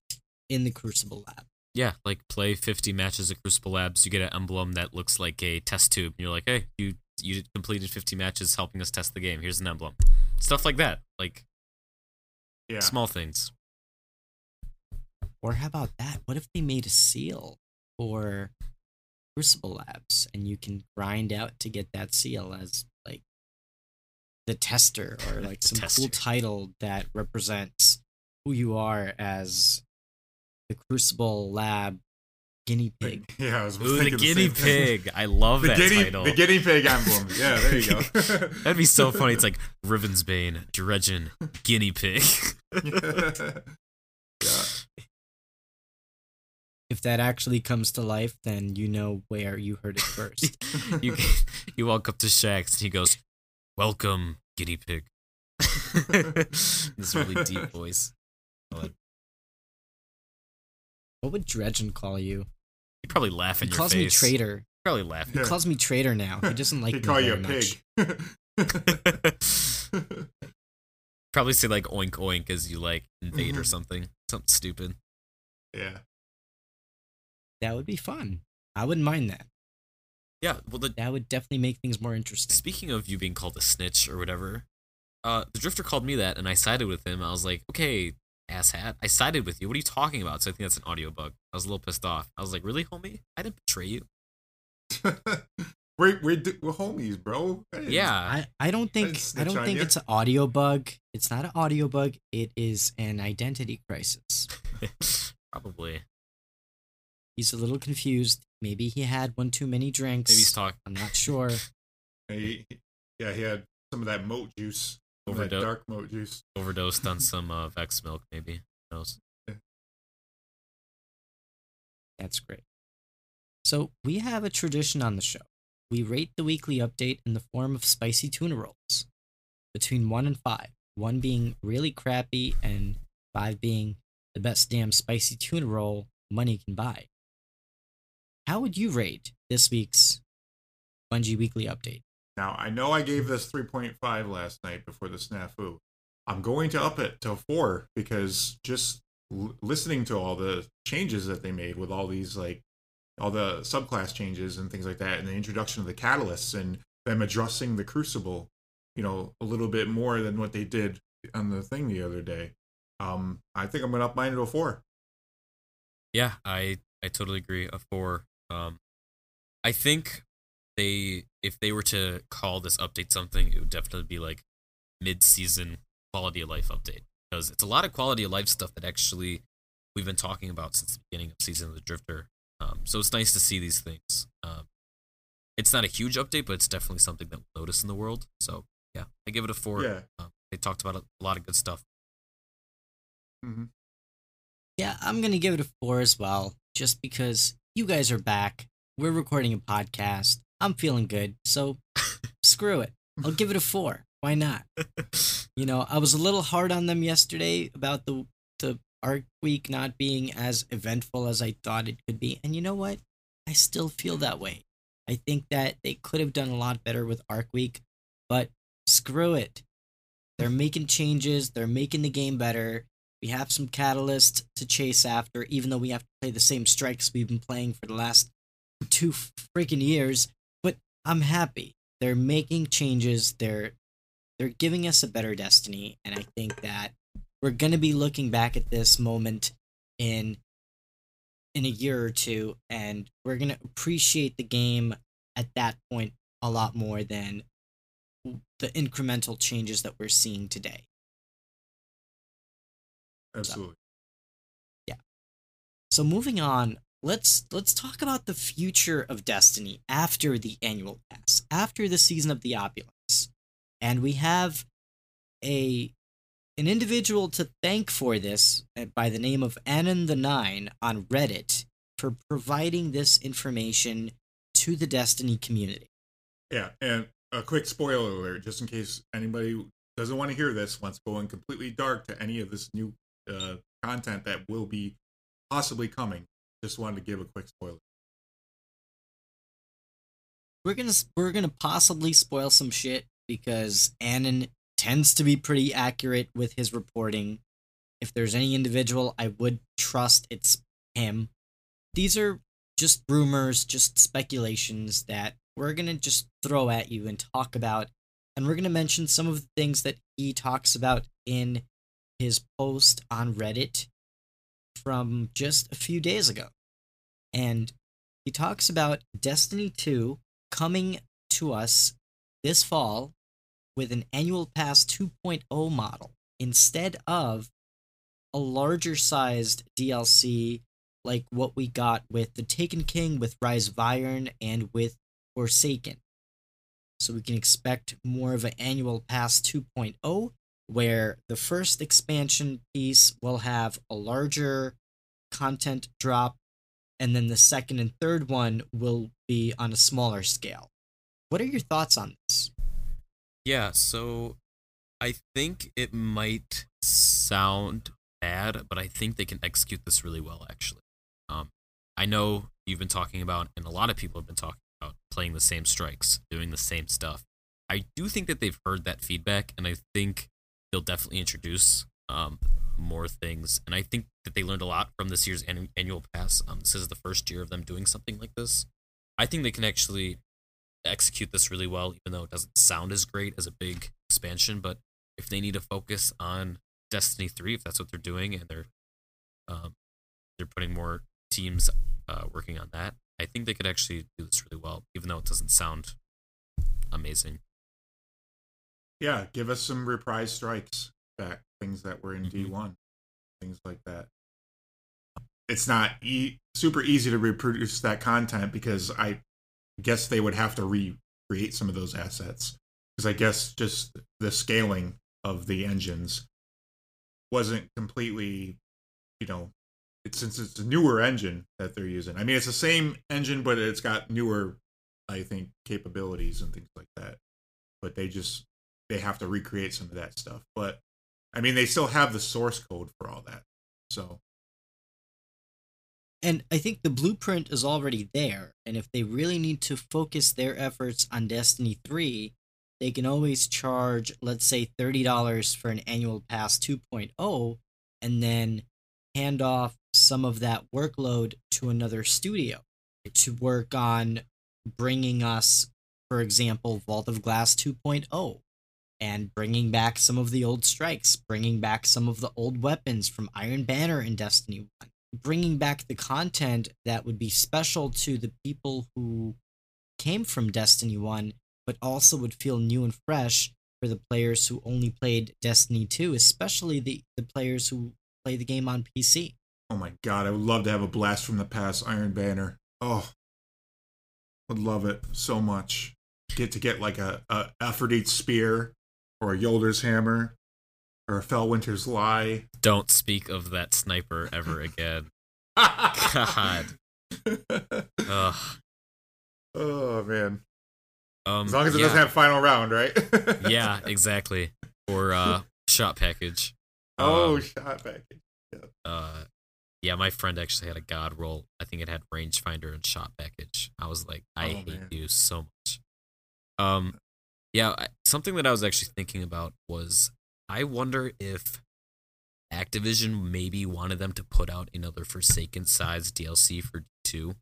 in the Crucible lab. yeah. Like play 50 matches at Crucible Labs. You get an emblem that looks like a test tube. And you're like, hey, you you completed 50 matches helping us test the game. Here's an emblem. Stuff like that. Like yeah. small things. Or how about that? What if they made a seal for Crucible Labs and you can grind out to get that seal as like the tester or like some Tester. cool title that represents who you are as the Crucible Lab guinea pig. Yeah, I was Ooh, the thinking guinea same thing. pig. I love the that guinea, title. the guinea pig emblem. Yeah, there you go. That'd be so funny. It's like Rivensbane, Dredgen, guinea pig. yeah. If that actually comes to life, then you know where you heard it first. you you walk up to Shax and he goes, "Welcome, guinea pig." this really deep voice. I what would Dredgen call you? He'd probably laugh He in your head. He calls me face. traitor. Probably laugh. He Yeah. calls me traitor now. He doesn't like he me call you a much. pig. probably say like oink oink as you like invade or Mhm. something. Something stupid. yeah. That would be fun. I wouldn't mind that. Yeah. Well, the That would definitely make things more interesting. Speaking of you being called a snitch or whatever, uh, the drifter called me that, and I sided with him. I was like, okay, asshat, I sided with you. What are you talking about? So I think that's an audio bug. I was a little pissed off. I was like, really, homie? I didn't betray you. we're, we're, we're homies, bro. I didn't- Yeah, I, I don't think I'd I don't think you. it's an audio bug. It's not an audio bug. It is an identity crisis. probably. He's a little confused. Maybe he had one too many drinks. Maybe he's talking. I'm not sure. He, yeah, he had some of that moat juice. Some of Overdo- dark moat juice. Overdosed on some uh, Vex milk, maybe. Who knows? That's great. So we have a tradition on the show. We rate the weekly update in the form of spicy tuna rolls, between one and five. One being really crappy, and five being the best damn spicy tuna roll money can buy. How would you rate this week's Bungie weekly update? Now, I know I gave this 3.5 last night before the snafu. I'm going to up it to 4 because just l- listening to all the changes that they made with all these, like, all the subclass changes and things like that, and the introduction of the catalysts and them addressing the crucible, you know, a little bit more than what they did on the thing the other day. Um, I think I'm going to up mine to a 4. Yeah, I I totally agree. A four. Um, I think they if they were to call this update something, it would definitely be like mid-season quality of life update because it's a lot of quality of life stuff that actually we've been talking about since the beginning of season of the Drifter. Um, so it's nice to see these things. Um, it's not a huge update, but it's definitely something that we'll notice in the world. So yeah, I give it a four. Yeah. Um, they talked about a, a lot of good stuff. hmm Yeah, I'm gonna give it a four as well, just because you guys are back. We're recording a podcast. I'm feeling good, so screw it. I'll give it a four. Why not? You know, I was a little hard on them yesterday about the the Arc Week not being as eventful as I thought it could be, and you know what? I still feel that way. I think that they could have done a lot better with Arc Week, but screw it. They're making changes. They're making the game better. We have some catalyst to chase after, even though we have to play the same strikes we've been playing for the last two freaking years. I'm happy. They're making changes. They're they're giving us a better destiny, and I think that we're gonna be looking back at this moment in in a year or two, and we're gonna appreciate the game at that point a lot more than the incremental changes that we're seeing today. Absolutely. Yeah. So moving on, let's let's talk about the future of Destiny after the annual pass, after the season of the opulence. And we have a an individual to thank for this uh, by the name of Anon the Nine on Reddit for providing this information to the Destiny community. Yeah, and a quick spoiler alert, just in case anybody doesn't want to hear this, wants to go in completely dark to any of this new uh, content that will be possibly coming. Just wanted to give a quick spoiler. We're gonna we're gonna possibly spoil some shit because Anon tends to be pretty accurate with his reporting. If there's any individual I would trust, it's him. These are just rumors, just speculations that we're gonna just throw at you and talk about, and we're gonna mention some of the things that he talks about in his post on Reddit from just a few days ago. And he talks about Destiny 2 coming to us this fall with an annual pass 2.0 model instead of a larger sized DLC like what we got with the Taken King, with Rise of Iron, and with Forsaken. So we can expect more of an annual pass 2.0 where the first expansion piece will have a larger content drop and then the second and third one will be on a smaller scale. What are your thoughts on this? Yeah, so I think it might sound bad, but I think they can execute this really well, actually. Um, I know you've been talking about, and a lot of people have been talking about playing the same strikes, doing the same stuff. I do think that they've heard that feedback, and I think they'll definitely introduce um, more things. And I think that they learned a lot from this year's annual pass. Um, this is the first year of them doing something like this. I think they can actually execute this really well, even though it doesn't sound as great as a big expansion. But if they need to focus on Destiny three, if that's what they're doing, and they're um, they're putting more teams uh, working on that, I think they could actually do this really well, even though it doesn't sound amazing. Yeah, give us some reprise strikes back, things that were in Mhm. D1, things like that. It's not e- super easy to reproduce that content because I guess they would have to recreate some of those assets. Because I guess just the scaling of the engines wasn't completely, you know, it's since it's a newer engine that they're using. I mean, it's the same engine, but it's got newer, I think, capabilities and things like that. But they just they have to recreate some of that stuff. But I mean, they still have the source code for all that. So And I think the blueprint is already there. And if they really need to focus their efforts on Destiny 3, they can always charge, let's say, $30 for an annual pass 2.0 and then hand off some of that workload to another studio to work on bringing us, for example, Vault of Glass 2.0 and bringing back some of the old strikes, bringing back some of the old weapons from Iron Banner in Destiny 1 bringing back the content that would be special to the people who came from Destiny 1, but also would feel new and fresh for the players who only played Destiny 2, especially the, the players who play the game on PC. Oh my god, I would love to have a blast from the past Iron Banner. Oh. Would love it so much. Get to get like a, a Aphrodite spear or a Jolder's hammer or a Fellwinter's lie. Don't speak of that sniper ever again. God. Ugh. Oh man. Um, As long as it yeah, doesn't have final round, right? yeah, exactly. Or uh, shot package. Oh, Um, shot package. Yeah. uh, yeah, my friend actually had a god roll. I think it had rangefinder and shot package. I was like, I Oh, hate man. you so much. Um, yeah, something that I was actually thinking about was I wonder if Activision maybe wanted them to put out another Forsaken size DLC for two,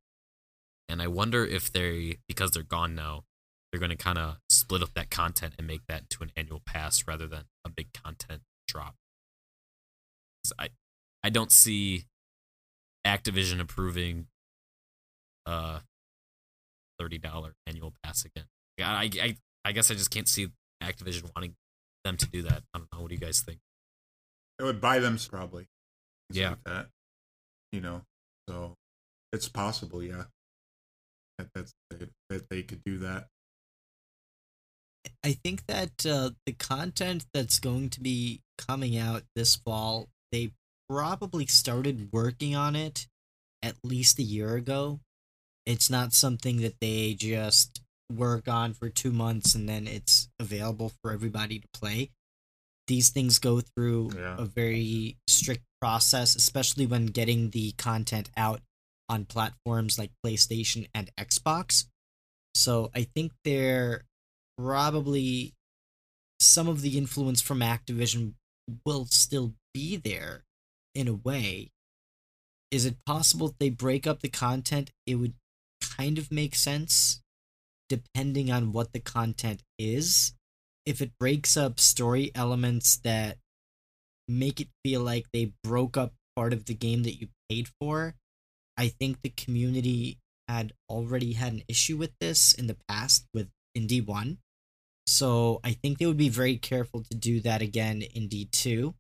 and I wonder if they because they're gone now, they're going to kind of split up that content and make that into an annual pass rather than a big content drop. 'Cause I I don't see Activision approving uh thirty dollar annual pass again. I, I I guess I just can't see Activision wanting them to do that. I don't know. What do you guys think? It would buy them probably. Yeah. like that. You know, so it's possible, yeah. That that's that they could do that. I think that uh, the content that's going to be coming out this fall, they probably started working on it at least a year ago. It's not something that they just work on for two months and then it's available for everybody to play. These things go through Yeah. a very strict process, especially when getting the content out on platforms like PlayStation and Xbox. So I think they're probably some of the influence from Activision will still be there in a way. Is it possible if they break up the content, it would kind of make sense depending on what the content is? If it breaks up story elements that make it feel like they broke up part of the game that you paid for, I think the community had already had an issue with this in the past with Indie 1. So I think they would be very careful to do that again in D2,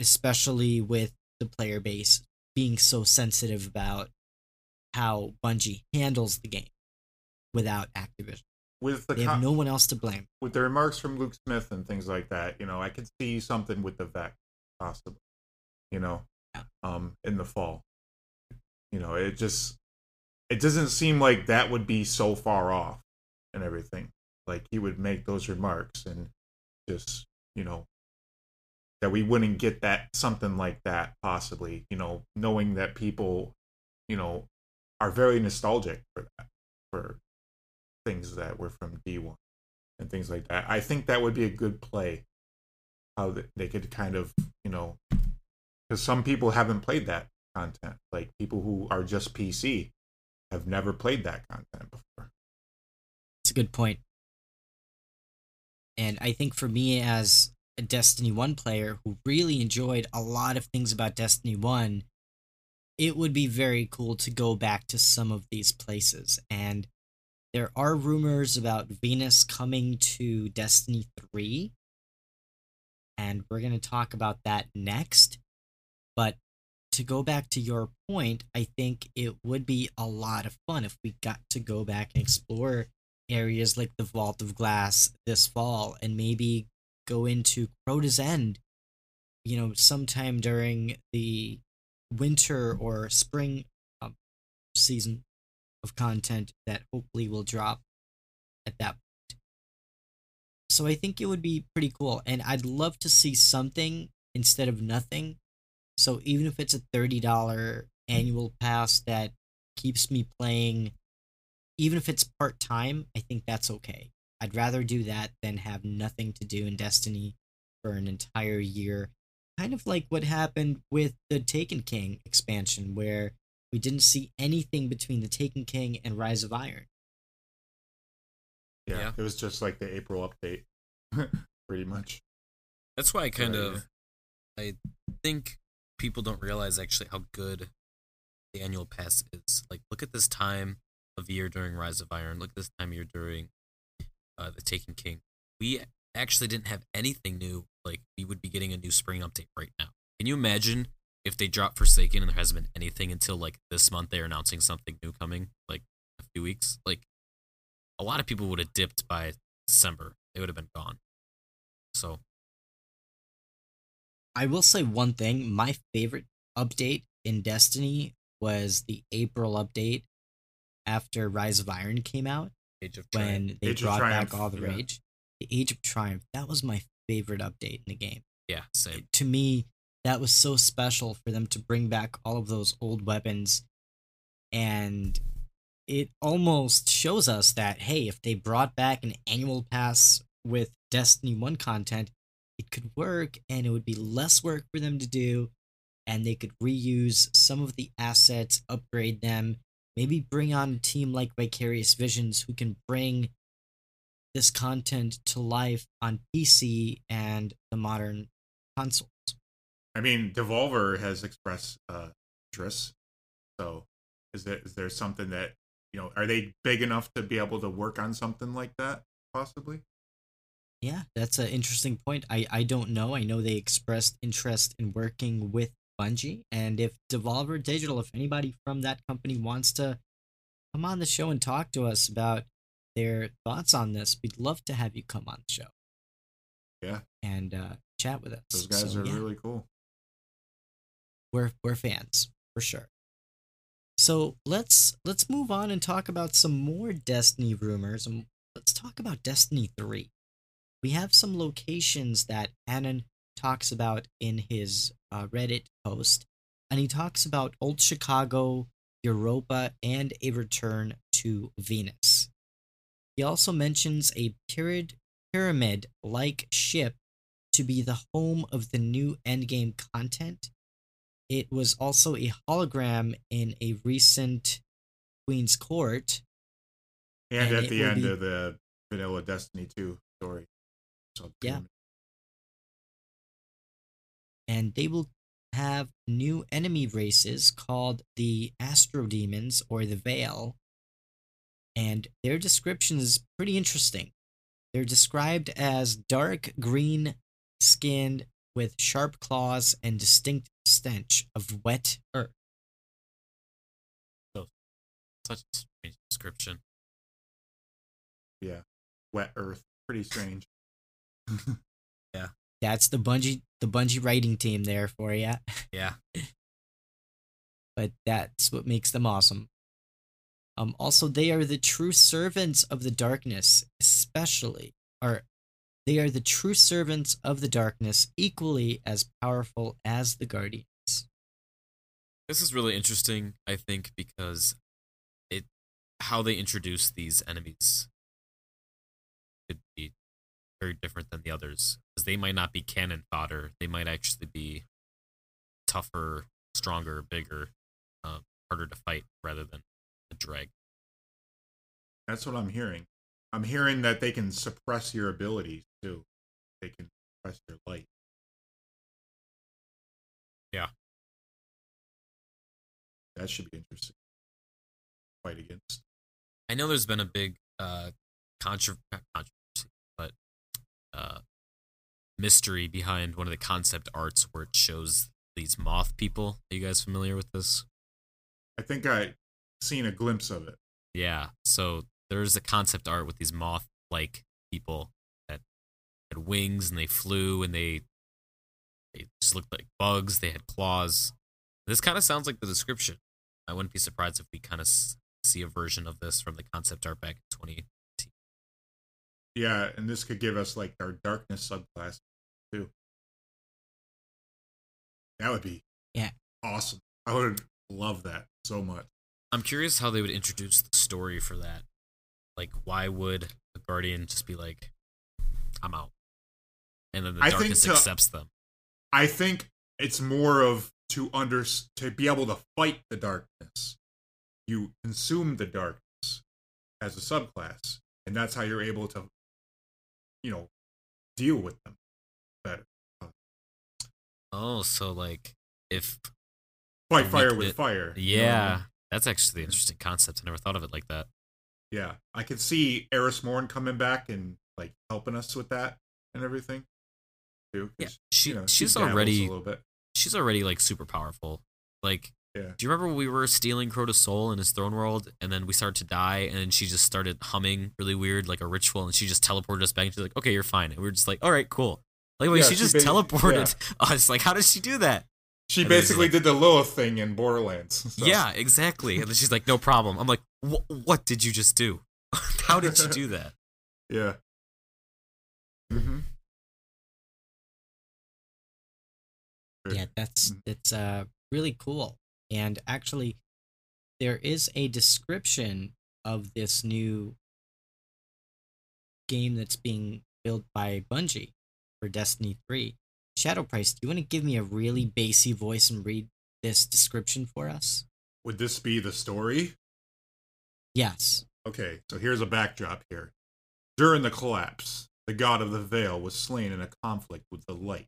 especially with the player base being so sensitive about how Bungie handles the game without Activision. With the They have no one else to blame. with the remarks from Luke Smith and things like that, you know, I could see something with the Vex possibly, you know, Yeah. um, in the fall. You know, it just it doesn't seem like that would be so far off and everything. Like he would make those remarks and just, you know, that we wouldn't get that something like that possibly, you know, knowing that people, you know, are very nostalgic for that, for things that were from D1 and things like that. I think that would be a good play. How they could kind of, you know, because some people haven't played that content. Like people who are just PC have never played that content before. It's a good point. And I think for me as a Destiny 1 player who really enjoyed a lot of things about Destiny 1, it would be very cool to go back to some of these places. And there are rumors about Venus coming to Destiny 3. And we're going to talk about that next. But to go back to your point, I think it would be a lot of fun if we got to go back and explore areas like the Vault of Glass this fall and maybe go into Crota's End, you know, sometime during the winter or spring um, season of content that hopefully will drop at that point. So I think it would be pretty cool. And I'd love to see something instead of nothing. So even if it's a $30 annual pass that keeps me playing even if it's part time, I think that's okay. I'd rather do that than have nothing to do in Destiny for an entire year. Kind of like what happened with the Taken King expansion, where we didn't see anything between the Taken King and Rise of Iron. Yeah, Yeah. it was just like the April update, pretty much. That's why I kind Right, of I think people don't realize actually how good the annual pass is. Like look at this time of year during Rise of Iron. Look at this time of year during uh, the Taken King. We actually didn't have anything new. Like we would be getting a new spring update right now. Can you imagine if they drop Forsaken and there hasn't been anything until like this month they're announcing something new coming? Like a few weeks, like a lot of people would have dipped by December. They would have been gone. So I will say one thing. My favorite update in Destiny was the April update after Rise of Iron came out Age of Triumph. when they Age brought back all the yeah. rage. The Age of Triumph. That was my favorite update in the game. Yeah, same. to me that was so special for them to bring back all of those old weapons. And it almost shows us that hey if they brought back an annual pass with destiny 1 content it could work and it would be less work for them to do. And they could reuse some of the assets upgrade them maybe bring on a team like vicarious visions who can bring this content to life on pc and the modern consoles I mean, Devolver has expressed uh, interest. So, is there is there something that you know? Are they big enough to be able to work on something like that? Possibly. Yeah, that's an interesting point. I, I don't know. I know they expressed interest in working with Bungie, and if Devolver Digital, if anybody from that company wants to come on the show and talk to us about their thoughts on this, we'd love to have you come on the show Yeah, and uh, chat with us. those guys So, are yeah, really cool. We're we're fans for sure. So let's let's move on and talk about some more Destiny rumors, and let's talk about Destiny three. We have some locations that Anon talks about in his uh, Reddit post, and he talks about Old Chicago, Europa, and a return to Venus. He also mentions a pyramid pyramid like ship to be the home of the new endgame content. It was also a hologram in a recent Queen's Court. And, And at the end be- of the vanilla Destiny 2 story. So Yeah. and they will have new enemy races called the Astro Demons or the Veil. And their description is pretty interesting. They're described as dark green skinned with sharp claws and distinct stench of wet earth. Such a strange description. Yeah. Wet Earth. Pretty strange. Yeah, that's the Bungie the Bungie writing team there for you. Yeah. but that's what makes them awesome. Um, also, they are the true servants of the darkness, especially, or they are the true servants of the darkness, equally as powerful as the guardians. This is really interesting, I think, because it how they introduce these enemies could be very different than the others. Because they might not be cannon fodder. They might actually be tougher, stronger, bigger, um, harder to fight rather than a drag. That's what I'm hearing. I'm hearing that they can suppress your abilities too. They can suppress your light. That should be interesting. Fight against. I know there's been a big uh contro- controversy, but uh mystery behind one of the concept arts where it shows these moth people. Are you guys familiar with this? I think I seen a glimpse of it. Yeah. So there's a concept art with these moth like people that had wings and they flew and they they just looked like bugs. They had claws. This kind of sounds like the description. I wouldn't be surprised if we kind of s- see a version of this from the concept art back in 20. Yeah, and this could give us like our darkness subclass too. That would be Yeah. awesome. I would love that so much. I'm curious how they would introduce the story for that. Like, why would a guardian just be like, "I'm out," and then the I darkness to- accepts them? I think it's more of to under to be able to fight the darkness. You consume the darkness as a subclass, and that's how you're able to, you know, deal with them better. Oh, so like if Fight fire with the- fire. you know yeah, that's actually an interesting concept. I never thought of it like that. yeah. I could see Eris Morn coming back and like helping us with that and everything. Too. Yeah, she you know, she's dabbles already a little bit. she's already like super powerful. Like Yeah. Do you remember when we were stealing Crota's soul in his throne world, and then we started to die, and then she just started humming really weird, like a ritual, and she just teleported us back. And she's like, "Okay, you're fine." And we were just like, "All right, cool." Like, wait, Yeah, she she just ba- teleported us. Like, how did she do that? She And basically like- did the Lilith thing in Borderlands. So- Yeah, exactly. And then she's like, "No problem." I'm like, "What did you just do? how did you do that?" Yeah. Mm-hmm. Yeah, that's Mhm. that's uh really cool. And actually, there is a description of this new game that's being built by Bungie for Destiny 3. Shadow Price, do you want to give me a really hmm. bassy voice and read this description for us? Would this be the story? Yes. Okay, so here's a backdrop here. During the collapse, the god of the veil was slain in a conflict with the light.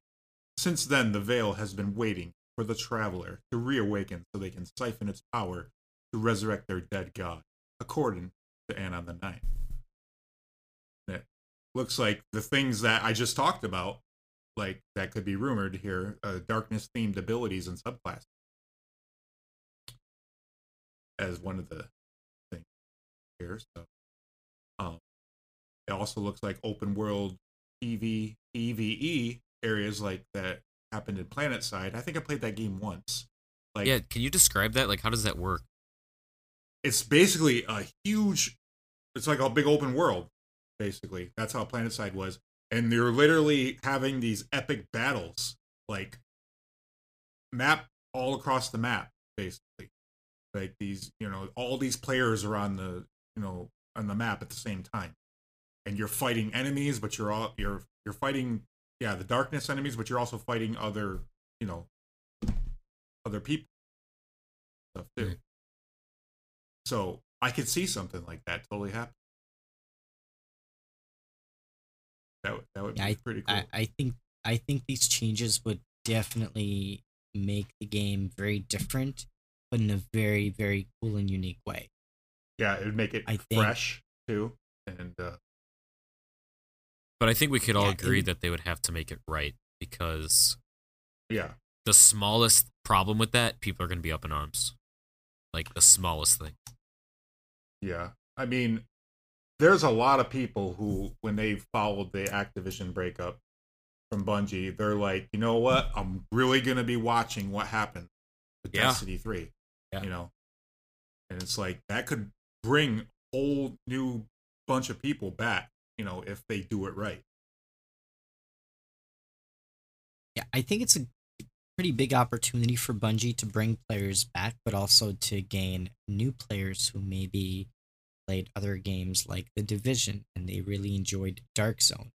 Since then, the veil has been waiting for the traveler to reawaken so they can siphon its power to resurrect their dead god, according to Anon the Ninth. It looks like the things that I just talked about, like that could be rumored here, uh, darkness themed abilities and subclasses, as one of the things here. So, um, it also looks like open world PV PVE areas like that happened in Planet Side. I think I played that game once. Like, yeah, can you describe that? Like, how does that work? it's basically a huge. It's like a big open world. Basically, that's how Planet Side was, and you're literally having these epic battles, like map all across the map, basically. Like these, you know, all these players are on the, you know, on the map at the same time, and you're fighting enemies, but you're all you're you're fighting, yeah, the darkness enemies, but you're also fighting other, you know, other people stuff too. Mm. So I could see something like that totally happen. That would that would be I, pretty cool. I, I think I think these changes would definitely make the game very different, but in a very, very cool and unique way. yeah, it would make it I think- fresh too, and uh, But I think we could all Yeah, agree and- that they would have to make it right because yeah, the smallest problem with that, people are going to be up in arms. Like the smallest thing. yeah. I mean, there's a lot of people who, when they followed the Activision breakup from Bungie, they're like, you know what? I'm really gonna be watching what happened with Yeah. Destiny Three. Yeah. You know, and it's like that could bring a whole new bunch of people back. You know, if they do it right. Yeah, I think it's a pretty big opportunity for Bungie to bring players back, but also to gain new players who maybe played other games like The Division and they really enjoyed Dark Zone.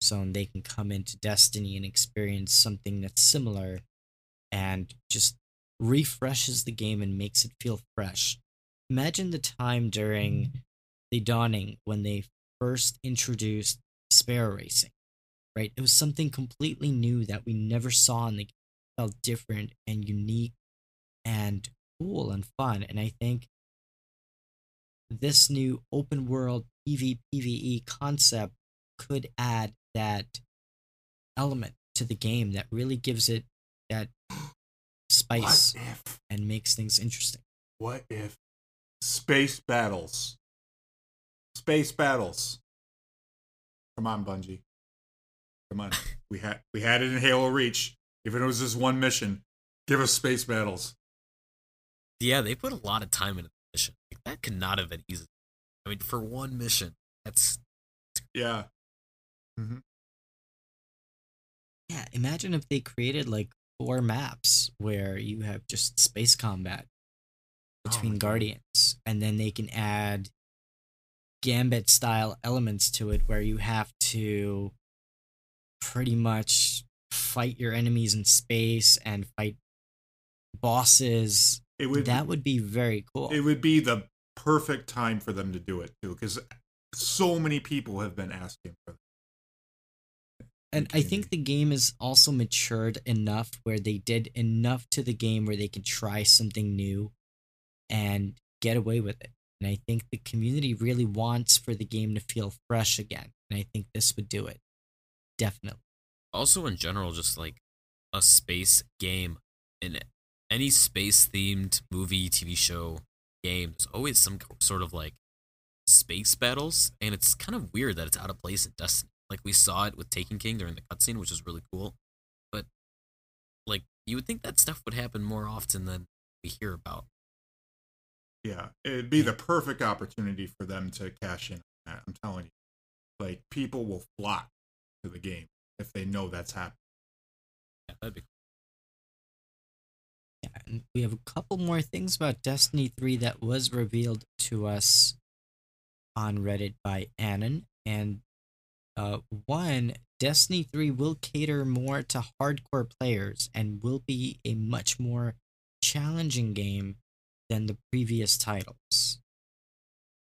So they can come into Destiny and experience something that's similar and just refreshes the game and makes it feel fresh. Imagine the time during mm-hmm. the dawning when they first introduced Sparrow Racing right? It was something completely new that we never saw in the game. It felt different and unique and cool and fun. And I think this new open world PvPvE concept could add that element to the game that really gives it that spice if? and makes things interesting. What if space battles? Space battles. Come on, Bungie. Come on. we had we had it in Halo Reach. If it was just one mission, give us space battles. Yeah, they put a lot of time into the mission. Like, that could not have been easy. I mean, for one mission, that's Yeah. Mm-hmm. Yeah, imagine if they created like four maps where you have just space combat Oh between God. guardians, and then they can add gambit style elements to it where you have to pretty much fight your enemies in space and fight bosses. It would that would be very cool. it would be the perfect time for them to do it too, because so many people have been asking for that. And I think the game is also matured enough where they did enough to the game where they can try something new and get away with it. And I think the community really wants for the game to feel fresh again. And I think this would do it. Definitely. also in general just like a space game in any space themed movie, TV show, game, there's always some sort of like space battles, and it's kind of weird that it's out of place in Destiny. Like we saw it with Taken King during the cutscene, which is really cool. But like you would think that stuff would happen more often than we hear about. Yeah, it'd be the perfect opportunity for them to cash in on that. I'm telling you. Like people will flock to the game if they know that's happening. Yeah, that'd be cool. Yeah, and we have a couple more things about Destiny 3 that was revealed to us on Reddit by Anon. And uh, one, Destiny 3 will cater more to hardcore players and will be a much more challenging game than the previous titles.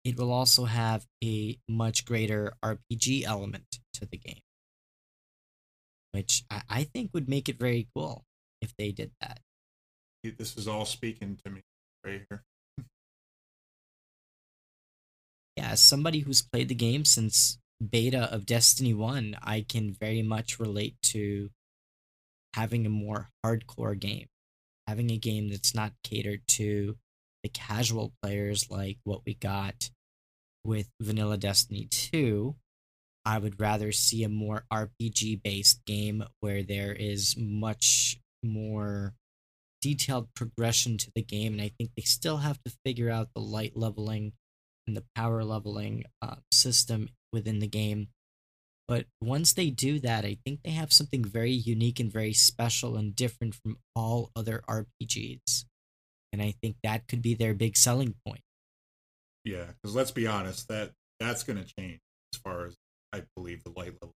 It will also have a much greater RPG element to the game, which I, I think would make it very cool if they did that. This is all speaking to me right here. yeah, as somebody who's played the game since beta of Destiny 1, I can very much relate to having a more hardcore game. Having a game that's not catered to the casual players like what we got with Vanilla Destiny 2. I would rather see a more RPG based game where there is much more detailed progression to the game. And I think they still have to figure out the light leveling and the power leveling uh, system within the game. But once they do that, I think they have something very unique and very special and different from all other RPGs. And I think that could be their big selling point. Yeah, because let's be honest, that that's going to change as far as I believe the light level,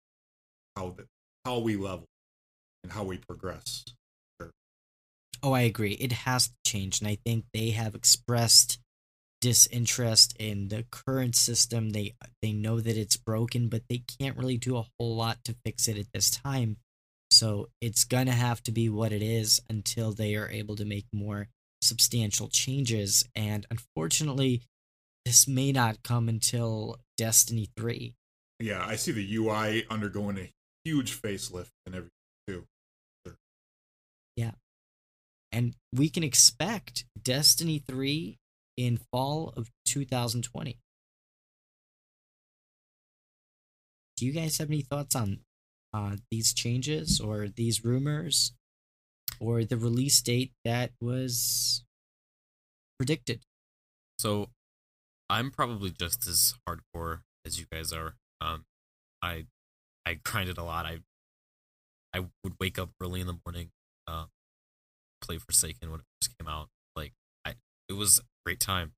how the how we level, and how we progress. Oh, I agree. It has to change, and I think they have expressed disinterest in the current system. They they know that it's broken, but they can't really do a whole lot to fix it at this time. So it's gonna have to be what it is until they are able to make more substantial changes. And unfortunately, this may not come until Destiny 3. Yeah, I see the UI undergoing a huge facelift and everything too. Sure. Yeah. And we can expect Destiny 3 in fall of 2020. Do you guys have any thoughts on uh, these changes or these rumors or the release date that was predicted? So, I'm probably just as hardcore as you guys are. Um, I I grinded a lot. I I would wake up early in the morning, um, play Forsaken when it first came out. Like I, it was a great time.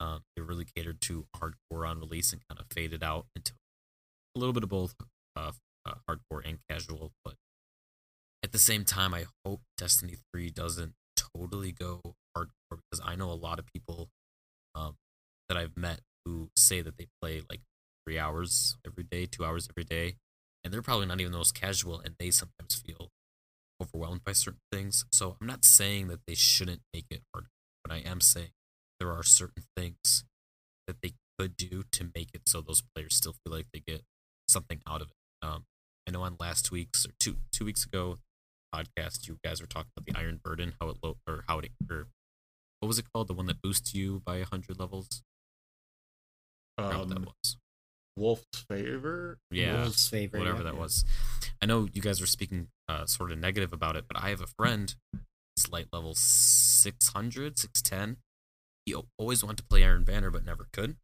Um, it really catered to hardcore on release and kind of faded out into a little bit of both uh, uh, hardcore and casual. But at the same time, I hope Destiny Three doesn't totally go hardcore because I know a lot of people um, that I've met who say that they play like three hours every day, two hours every day, and they're probably not even the most casual, and they sometimes feel overwhelmed by certain things. So I'm not saying that they shouldn't make it hard, but I am saying there are certain things that they could do to make it so those players still feel like they get something out of it. Um, I know on last week's or two two weeks ago podcast, you guys were talking about the Iron Burden, how it lo- or how it or what was it called, the one that boosts you by hundred levels. Um, that was. Wolf's favor. Yeah, Wolf's favor, whatever yeah. that was. I know you guys were speaking uh, sort of negative about it, but I have a friend. It's light level 600, 610. He always wanted to play Iron Banner, but never could.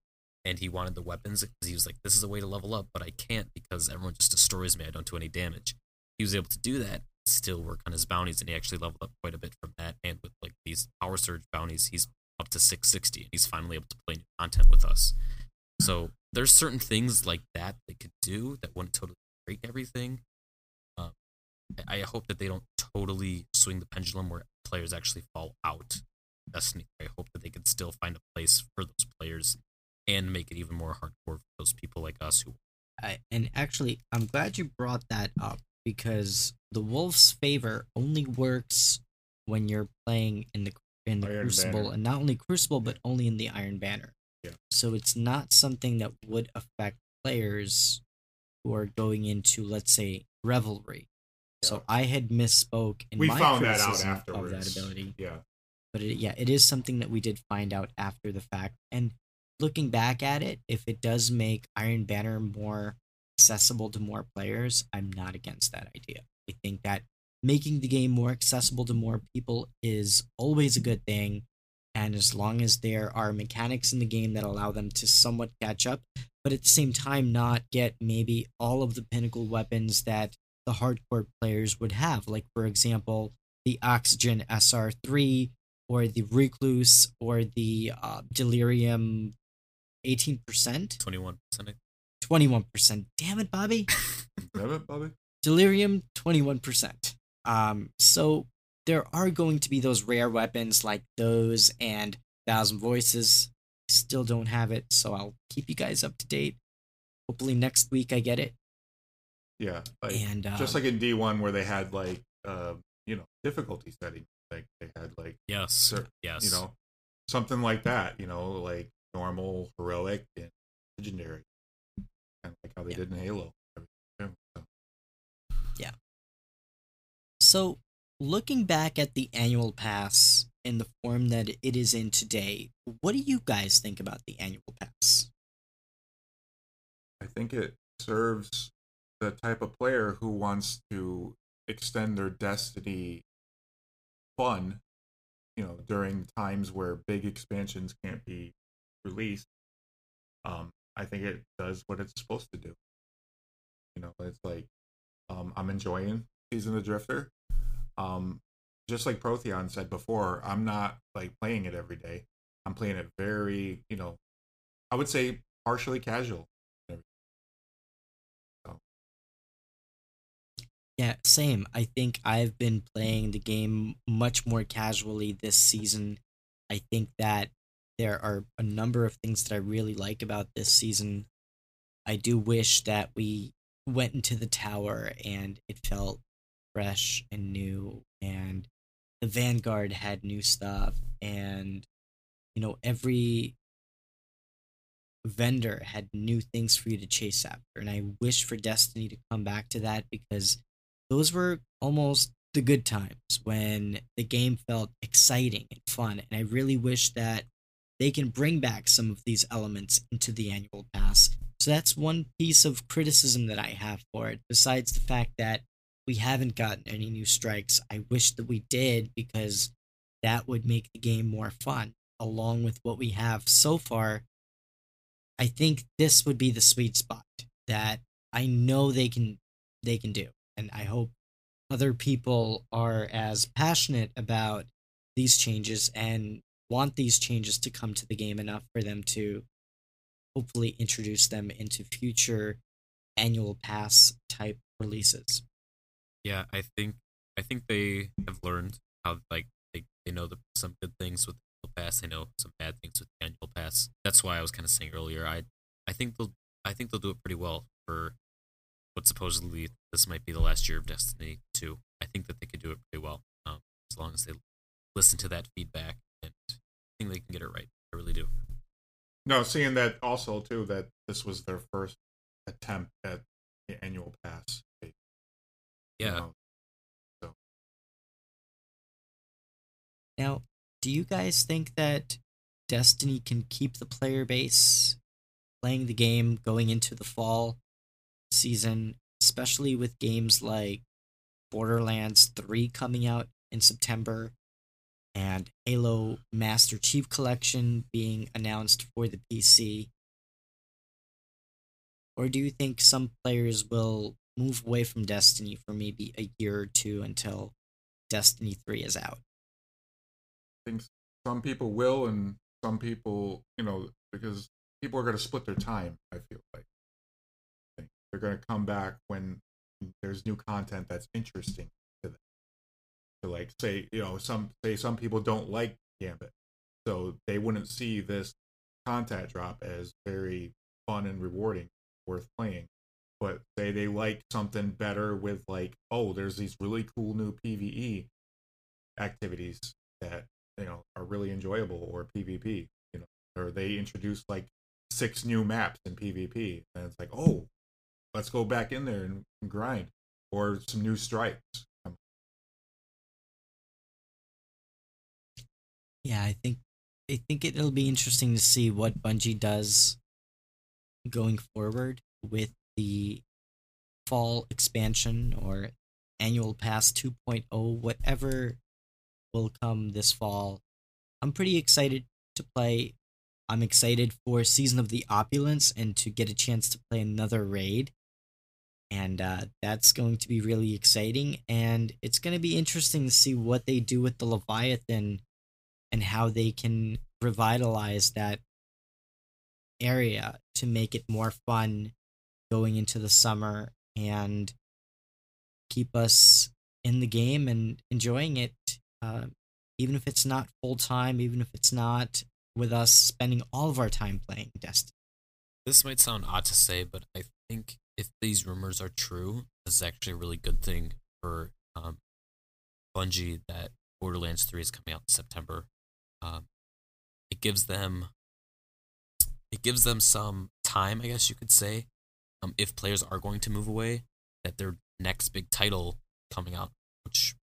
And he wanted the weapons because he was like, "This is a way to level up, but I can't because everyone just destroys me. I don't do any damage." He was able to do that, still work on his bounties, and he actually leveled up quite a bit from that. And with like these power surge bounties, he's up to 660, and he's finally able to play new content with us. So there's certain things like that they could do that wouldn't totally break everything. Um, I hope that they don't totally swing the pendulum where players actually fall out. Destiny. I hope that they can still find a place for those players and make it even more hardcore for those people like us who. I, and actually, I'm glad you brought that up because the Wolf's favor only works when you're playing in the in the Iron Crucible, Banner. and not only Crucible, but only in the Iron Banner. Yeah. So it's not something that would affect players who are going into, let's say, Revelry. So I had misspoke in we my found that out afterwards. of that ability. Yeah. But it, yeah, it is something that we did find out after the fact. And looking back at it, if it does make Iron Banner more accessible to more players, I'm not against that idea. I think that making the game more accessible to more people is always a good thing. And as long as there are mechanics in the game that allow them to somewhat catch up, but at the same time, not get maybe all of the pinnacle weapons that the hardcore players would have. Like, for example, the Oxygen SR3 or the Recluse or the uh, Delirium 18%? 21%. 21%. Damn it, Bobby. Damn it, Bobby. Delirium 21%. Um, so there are going to be those rare weapons like those and Thousand Voices. Still don't have it, so I'll keep you guys up to date. Hopefully next week I get it. Yeah. Like, And um, just like in D1 where they had like uh, you know, difficulty setting. Like they had like Yes. cer- yes. you know, something like that, you know, like normal, heroic, and legendary. Kind of like how they Yeah. did in Halo. Yeah. So, looking back at the annual pass in the form that it is in today, what do you guys think about the annual pass? I think it serves the type of player who wants to extend their destiny fun, you know, during times where big expansions can't be released. Um, I think it does what it's supposed to do. You know, it's like um, I'm enjoying Season of the Drifter. Um, just like Protheon said before, I'm not like playing it every day. I'm playing it very, you know, I would say partially casual. Yeah, same. I think I've been playing the game much more casually this season. I think that there are a number of things that I really like about this season. I do wish that we went into the tower and it felt fresh and new and the Vanguard had new stuff and you know every vendor had new things for you to chase after and I wish for Destiny to come back to that because those were almost the good times when the game felt exciting and fun. And I really wish that they can bring back some of these elements into the annual pass. So that's one piece of criticism that I have for it, besides the fact that we haven't gotten any new strikes. I wish that we did because that would make the game more fun. Along with what we have so far, I think this would be the sweet spot that I know they can they can do and I hope other people are as passionate about these changes and want these changes to come to the game enough for them to hopefully introduce them into future annual pass type releases. Yeah, I think I think they have learned how like they, they know the some good things with the pass, they know some bad things with the annual pass. That's why I was kind of saying earlier. I I think they'll I think they'll do it pretty well for what supposedly this might be the last year of Destiny 2. I think that they could do it pretty well um, as long as they listen to that feedback and think they can get it right. I really do. No, seeing that also too that this was their first attempt at the annual pass. you Yeah. know. Now, do you guys think that Destiny can keep the player base playing the game going into the fall season, especially with games like Borderlands 3 coming out in September and Halo Master Chief Collection being announced for the PC? Or do you think some players will move away from Destiny for maybe a year or two until Destiny 3 is out? I think some people will, and some people, you know, because people are going to split their time. I feel like I they're going to come back when there's new content that's interesting like, say, you know, some say some people don't like Gambit, so they wouldn't see this content drop as very fun and rewarding, worth playing. But say they like something better with like, oh, there's these really cool new PVE activities that you know are really enjoyable or PvP, you know, or they introduce like six new maps in PvP, and it's like, oh, let's go back in there and, and grind. or some new stripes. Yeah, I think I think it'll be interesting to see what Bungie does going forward with the fall expansion or annual pass 2.0 whatever will come this fall. I'm pretty excited to play. I'm excited for Season of the Opulence and to get a chance to play another raid. And uh, that's going to be really exciting. And it's going to be interesting to see what they do with the Leviathan and how they can revitalize that area to make it more fun going into the summer and keep us in the game and enjoying it uh, even if it's not full time even if it's not with us spending all of our time playing destiny This might sound odd to say, but I think if these rumors are true, this is actually a really good thing for um, Bungie that Borderlands 3 is coming out in September. Um, it gives them it gives them some time, I guess you could say, um, if players are going to move away, that their next big title coming out, which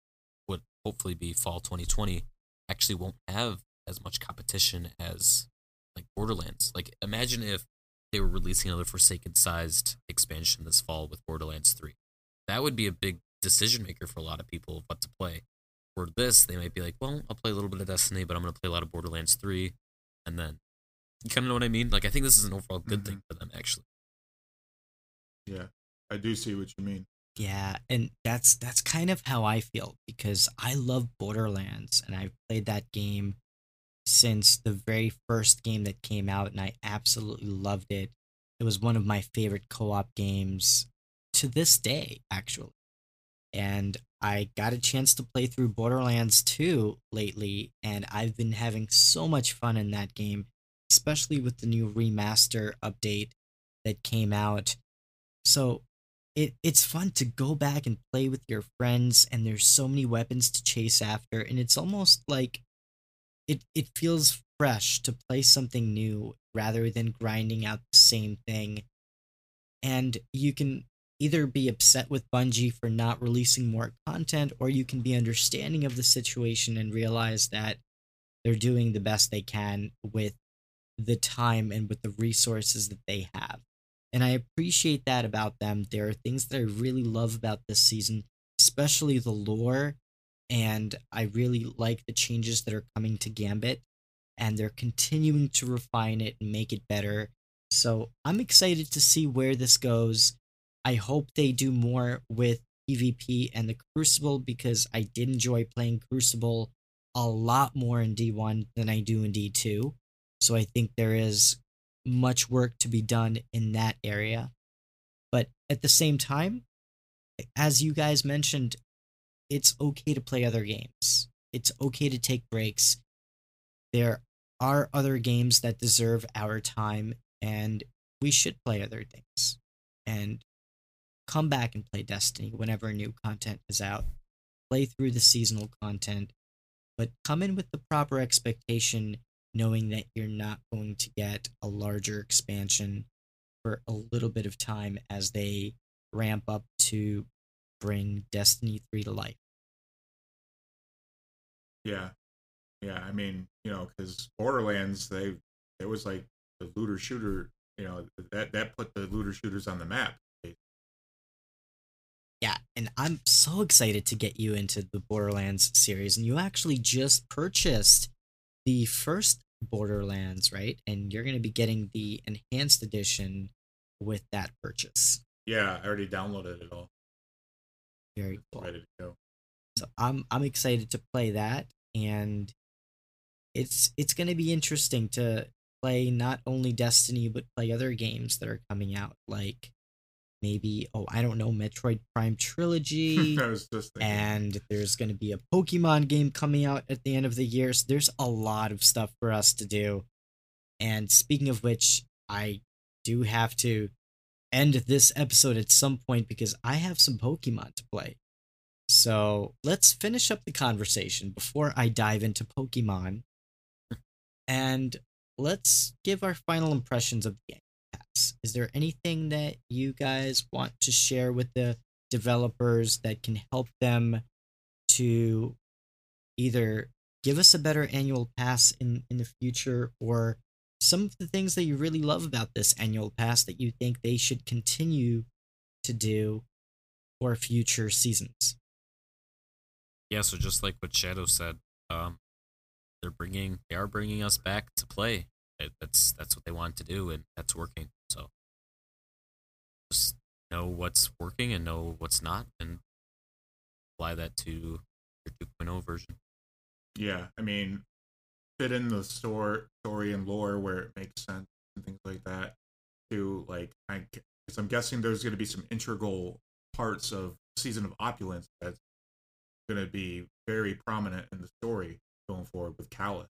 would hopefully be fall 2020, actually won't have as much competition as like Borderlands. Like imagine if they were releasing another Forsaken sized expansion this fall with Borderlands 3. That would be a big decision maker for a lot of people of what to play. For this, they might be like, well, I'll play a little bit of Destiny, but I'm going to play a lot of Borderlands 3. And then, you kind of know what I mean? Like, I think this is an overall good thing mm-hmm. for them, actually. Yeah, I do see what you mean. Yeah, and that's that's kind of how I feel because I love Borderlands and I've played that game since the very first game that came out and I absolutely loved it. It was one of my favorite co-op games to this day actually. And I got a chance to play through Borderlands 2 lately and I've been having so much fun in that game, especially with the new remaster update that came out. So it it's fun to go back and play with your friends and there's so many weapons to chase after and it's almost like it it feels fresh to play something new rather than grinding out the same thing and you can either be upset with Bungie for not releasing more content or you can be understanding of the situation and realize that they're doing the best they can with the time and with the resources that they have and I appreciate that about them. There are things that I really love about this season, especially the lore, and I really like the changes that are coming to Gambit, and they're continuing to refine it and make it better. So I'm excited to see where this goes. I hope they do more with PvP and the Crucible because I did enjoy playing Crucible a lot more in D1 than I do in D2. So I think there is much work to be done in that area. But at the same time, as you guys mentioned, it's okay to play other games. It's okay to take breaks. There are other games that deserve our time, and we should play other things. And come back and play Destiny whenever new content is out. Play through the seasonal content, but come in with the proper expectation knowing that you're not going to get a larger expansion for a little bit of time as they ramp up to bring Destiny 3 to life. Yeah, yeah. I mean, you know, because Borderlands, they it was like the looter shooter. You know, that that put the looter shooters on the map. Yeah, and I'm so excited to get you into the Borderlands series. And you actually just purchased the first Borderlands, right? And you're going to be getting the enhanced edition with that purchase. Yeah, I already downloaded it all. Very cool. Ready to go. So I'm I'm excited to play that and it's it's going to be interesting to play not only Destiny but play other games that are coming out like maybe oh I don't know Metroid Prime Trilogy I was just thinking. and there's going to be a Pokemon game coming out at the end of the year. So there's a lot of stuff for us to do. And speaking of which, I do have to end this episode at some point because I have some Pokemon to play. So let's finish up the conversation before I dive into Pokemon. And let's give our final impressions of the game. Is there anything that you guys want to share with the developers that can help them to either give us a better annual pass in in the future or some of the things that you really love about this annual pass that you think they should continue to do for future seasons. Yeah, so just like what Shadow said, um, they're bringing they are bringing us back to play. That's that's what they want to do, and that's working. So just know what's working and know what's not, and apply that to your 2.0 version. Yeah, I mean, fit in the store story and lore where it makes sense and things like that. To like, I, I'm guessing there's going to be some integral parts of Season of Opulence that's going to be very prominent in the story going forward with Calus,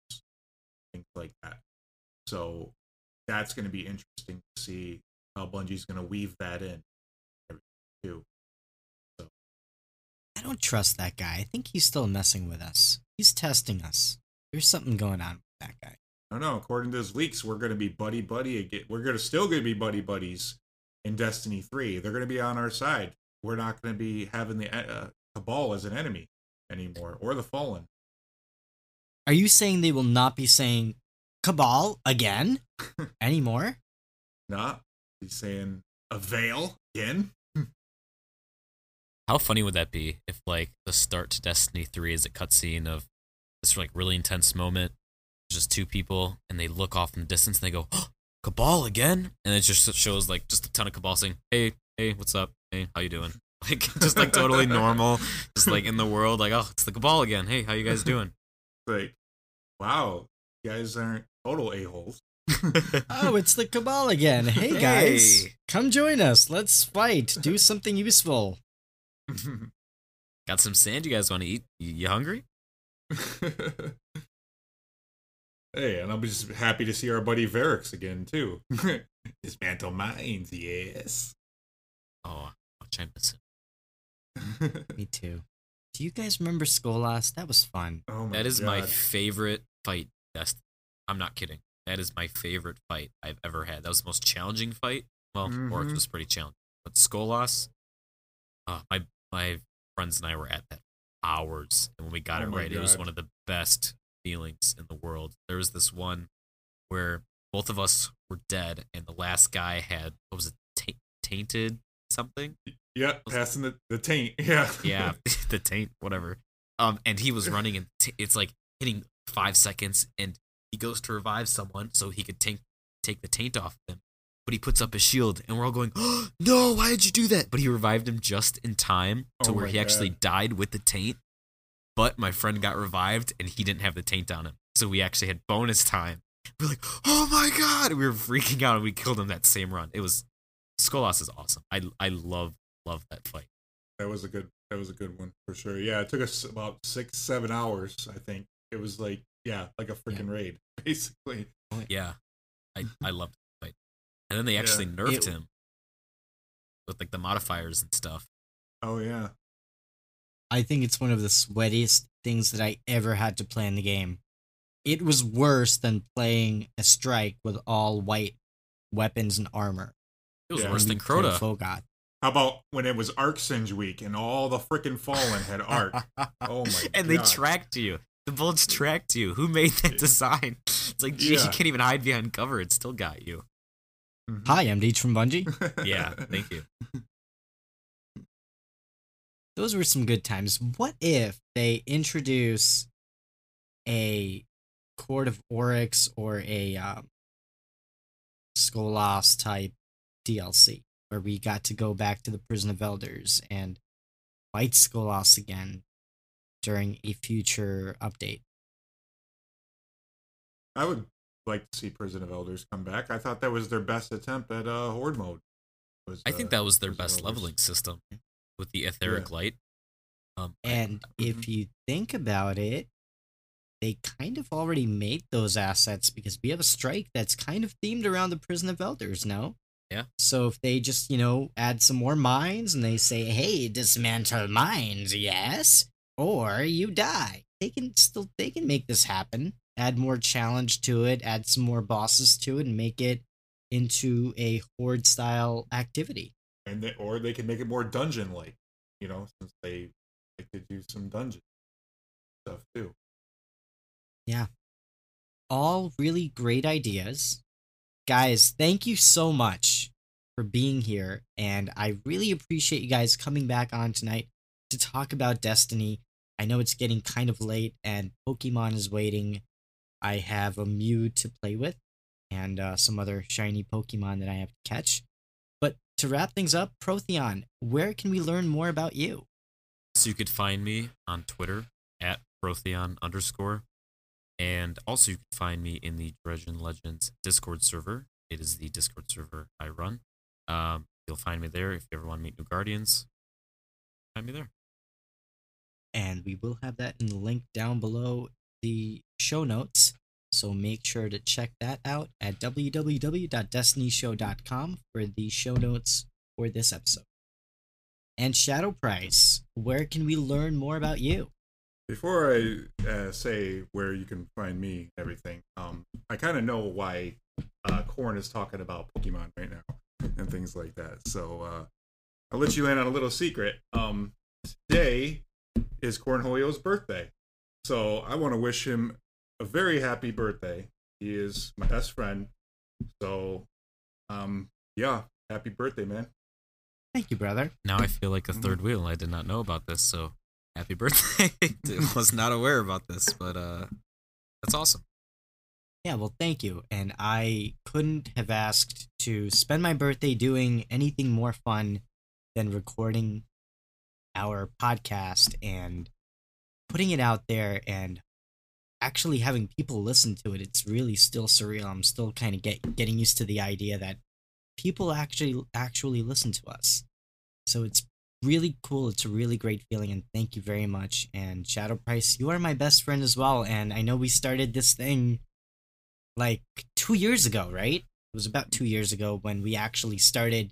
things like that. So that's going to be interesting to see how Bungie's going to weave that in. Too. I don't trust that guy. I think he's still messing with us. He's testing us. There's something going on with that guy. I don't know. According to those leaks, we're going to be buddy buddy again. We're going to still going to be buddy buddies in Destiny Three. They're going to be on our side. We're not going to be having the uh, Cabal as an enemy anymore, or the Fallen. Are you saying they will not be saying Cabal again anymore? Not he's saying a veil again. Hmm. How funny would that be if like the start to Destiny 3 is a cutscene of this like really intense moment, just two people and they look off in the distance and they go, oh, Cabal again? And it just shows like just a ton of Cabal saying, Hey, hey, what's up? Hey, how you doing? Like just like totally normal, just like in the world, like, oh, it's the Cabal again. Hey, how you guys doing? Like, wow, you guys aren't total a holes. Oh, it's the Cabal again. Hey guys, Hey. come join us. Let's fight. Do something useful. Got some sand you guys want to eat? You, you hungry? hey, and I'm just happy to see our buddy Variks again too. Dismantle mines, yes. Oh, I'll chime this in. Me too. Do you guys remember Skolas? That was fun. oh my That is my favorite fight. Dest- I'm not kidding. That is my favorite fight I've ever had. That was the most challenging fight. Well, Oryx Mhm. was pretty challenging, but Skolas, uh, my my friends and I were at that hours, and when we got Oh it right, it was one of the best feelings in the world. There was this one where both of us were dead, and the last guy had what was it, ta- tainted something? Yeah, passing the, the taint. Yeah. yeah, the taint, whatever. Um, and he was running, and t- it's like hitting five seconds, and he goes to revive someone so he could take take the taint off him. But he puts up his shield, and we're all going, oh, "No, why did you do that?" But he revived him just in time to Oh where he actually died with the taint. But my friend got revived, and he didn't have the taint on him, so we actually had bonus time. We're like, "Oh my god!" We were freaking out, and we killed him that same run. It was Skolas is awesome. I I love love that fight. That was a good that was a good one for sure. Yeah, it took us about six, seven hours, I think. It was like yeah, like a freaking raid, basically. Yeah, I I loved the fight, and then they actually Yeah. nerfed It- him with like the modifiers and stuff. Oh yeah. I think it's one of the sweatiest things that I ever had to play in the game. It was worse than playing a strike with all white weapons and armor. It was Yeah. worse than we played Crota. Fogot. Oh How about when it was Arc Singe week and all the freaking fallen had arc? Oh my god. and they tracked you. The bullets tracked you. Who made that design? It's like, gee, Yeah. you can't even hide behind cover. It still got you. Hi, I'm Deej from Bungie. Yeah, thank you. Those were some good times. What if they introduce a Court of Oryx or a um, Skolas type DLC where we got to go back to the Prison of Elders and fight Skolas again during a future update? I would like to see Prison of Elders come back. I thought that was their best attempt at uh, Horde mode. Was, I think uh, that was their Prison best Elders. leveling system with the etheric Yeah. light. Um, I- And if you think about it, they kind of already made those assets because we have a strike that's kind of themed around the Prison of Elders, no? Yeah. So if they just, you know, add some more mines and they say, hey, dismantle mines, yes? Or you die. They can still they can make this happen. Add more challenge to it, add some more bosses to it, and make it into a horde style activity. and they, or they can make it more dungeon like. you know, since they like to do some dungeon stuff too. Yeah. All really great ideas. Guys, thank you so much for being here. And I really appreciate you guys coming back on tonight to talk about Destiny. I know it's getting kind of late and Pokemon is waiting. I have a Mew to play with and uh, some other shiny Pokemon that I have to catch. But to wrap things up, Protheon, where can we learn more about you? So you could find me on Twitter at Protheon underscore. And also you can find me in the Dredgen Legends Discord server. It is the Discord server I run. Um, you'll find me there if you ever want to meet new Guardians. Find me there. And we will have that in the link down below the show notes. So make sure to check that out at www.destinyshow.com for the show notes for this episode. And Shadow Price, where can we learn more about you? Before I uh, say where you can find me everything, um, I kind of know why uh, Corn is talking about Pokemon right now and things like that. So uh, I'll let you in on a little secret. Um, today is Cornholio's birthday. So I want to wish him a very happy birthday. He is my best friend. So, um, yeah, happy birthday, man. Thank you, brother. Now I feel like a third wheel. I did not know about this, so happy birthday. was not aware about this, but uh that's awesome. Yeah, well, thank you. And I couldn't have asked to spend my birthday doing anything more fun than recording our podcast and putting it out there and actually having people listen to it. It's really still surreal. I'm still kind of get, getting used to the idea that people actually actually listen to us. So it's really cool. It's a really great feeling and thank you very much. And Shadow Price, you are my best friend as well. And I know we started this thing like two years ago, right? It was about two years ago when we actually started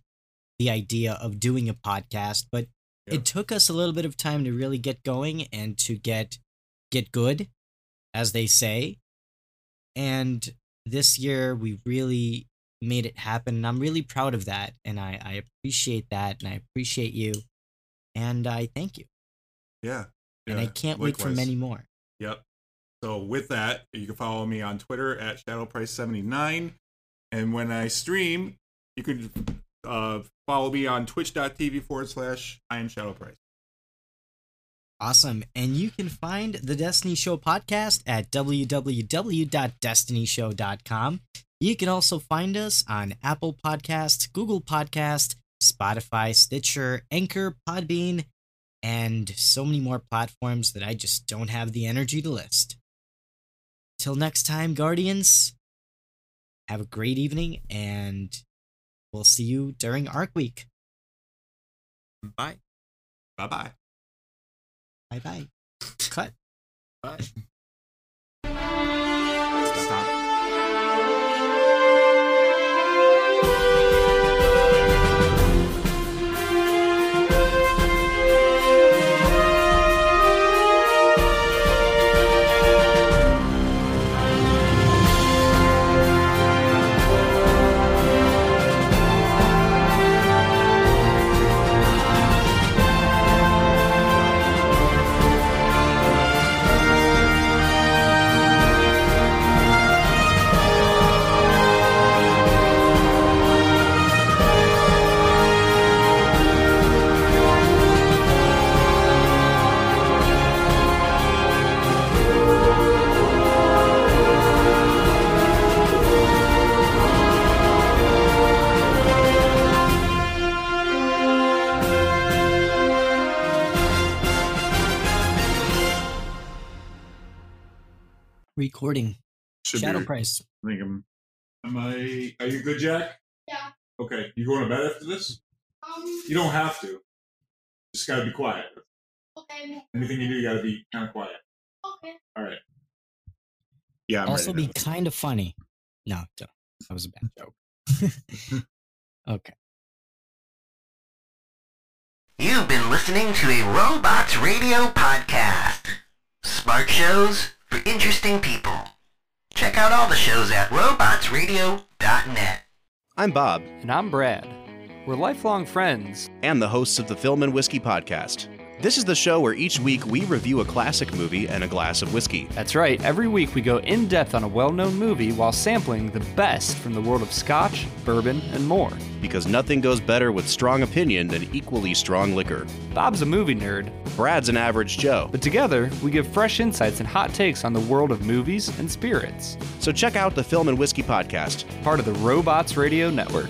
the idea of doing a podcast, but Yeah. it took us a little bit of time to really get going and to get get good, as they say. And this year we really made it happen, and I'm really proud of that. And I, I appreciate that, and I appreciate you, and I thank you. Yeah. and I can't wait for many more. Yep. So with that, you can follow me on Twitter at ShadowPrice79. And when I stream, you can uh, follow me on twitch.tv forward slash I am Shadow Price. Awesome. And you can find the Destiny Show podcast at www.destinyshow.com. You can also find us on Apple Podcast, Google Podcast, Spotify, Stitcher, Anchor, Podbean, and so many more platforms that I just don't have the energy to list. Till next time, Guardians, have a great evening, and we'll see you during Arc Week. Bye. Bye bye. Bye bye. Cut. Bye. Stop. Recording. Should Shadow be, Price. I think I'm. Am I? Are you good, Jack? Yeah. Okay. You going to bed after this? Um, You don't have to. Just gotta be quiet. okay, Anything you do, you gotta be kind of quiet. okay. All right. Yeah. I'm also ready be now. kind of funny. No, don't. that was a bad joke. okay. You've been listening to a Robots Radio podcast. Smart shows for interesting people. Check out all the shows at robotsradio.net. I'm Bob. And I'm Brad. We're lifelong friends. and the hosts of the Film and Whiskey podcast. This is the show where each week we review a classic movie and a glass of whiskey. That's right, every week we go in depth on a well known movie while sampling the best from the world of scotch, bourbon, and more. Because nothing goes better with strong opinion than equally strong liquor. Bob's a movie nerd, Brad's an average Joe. but together we give fresh insights and hot takes on the world of movies and spirits. So check out the Film and Whiskey podcast. Part of the Robots Radio Network.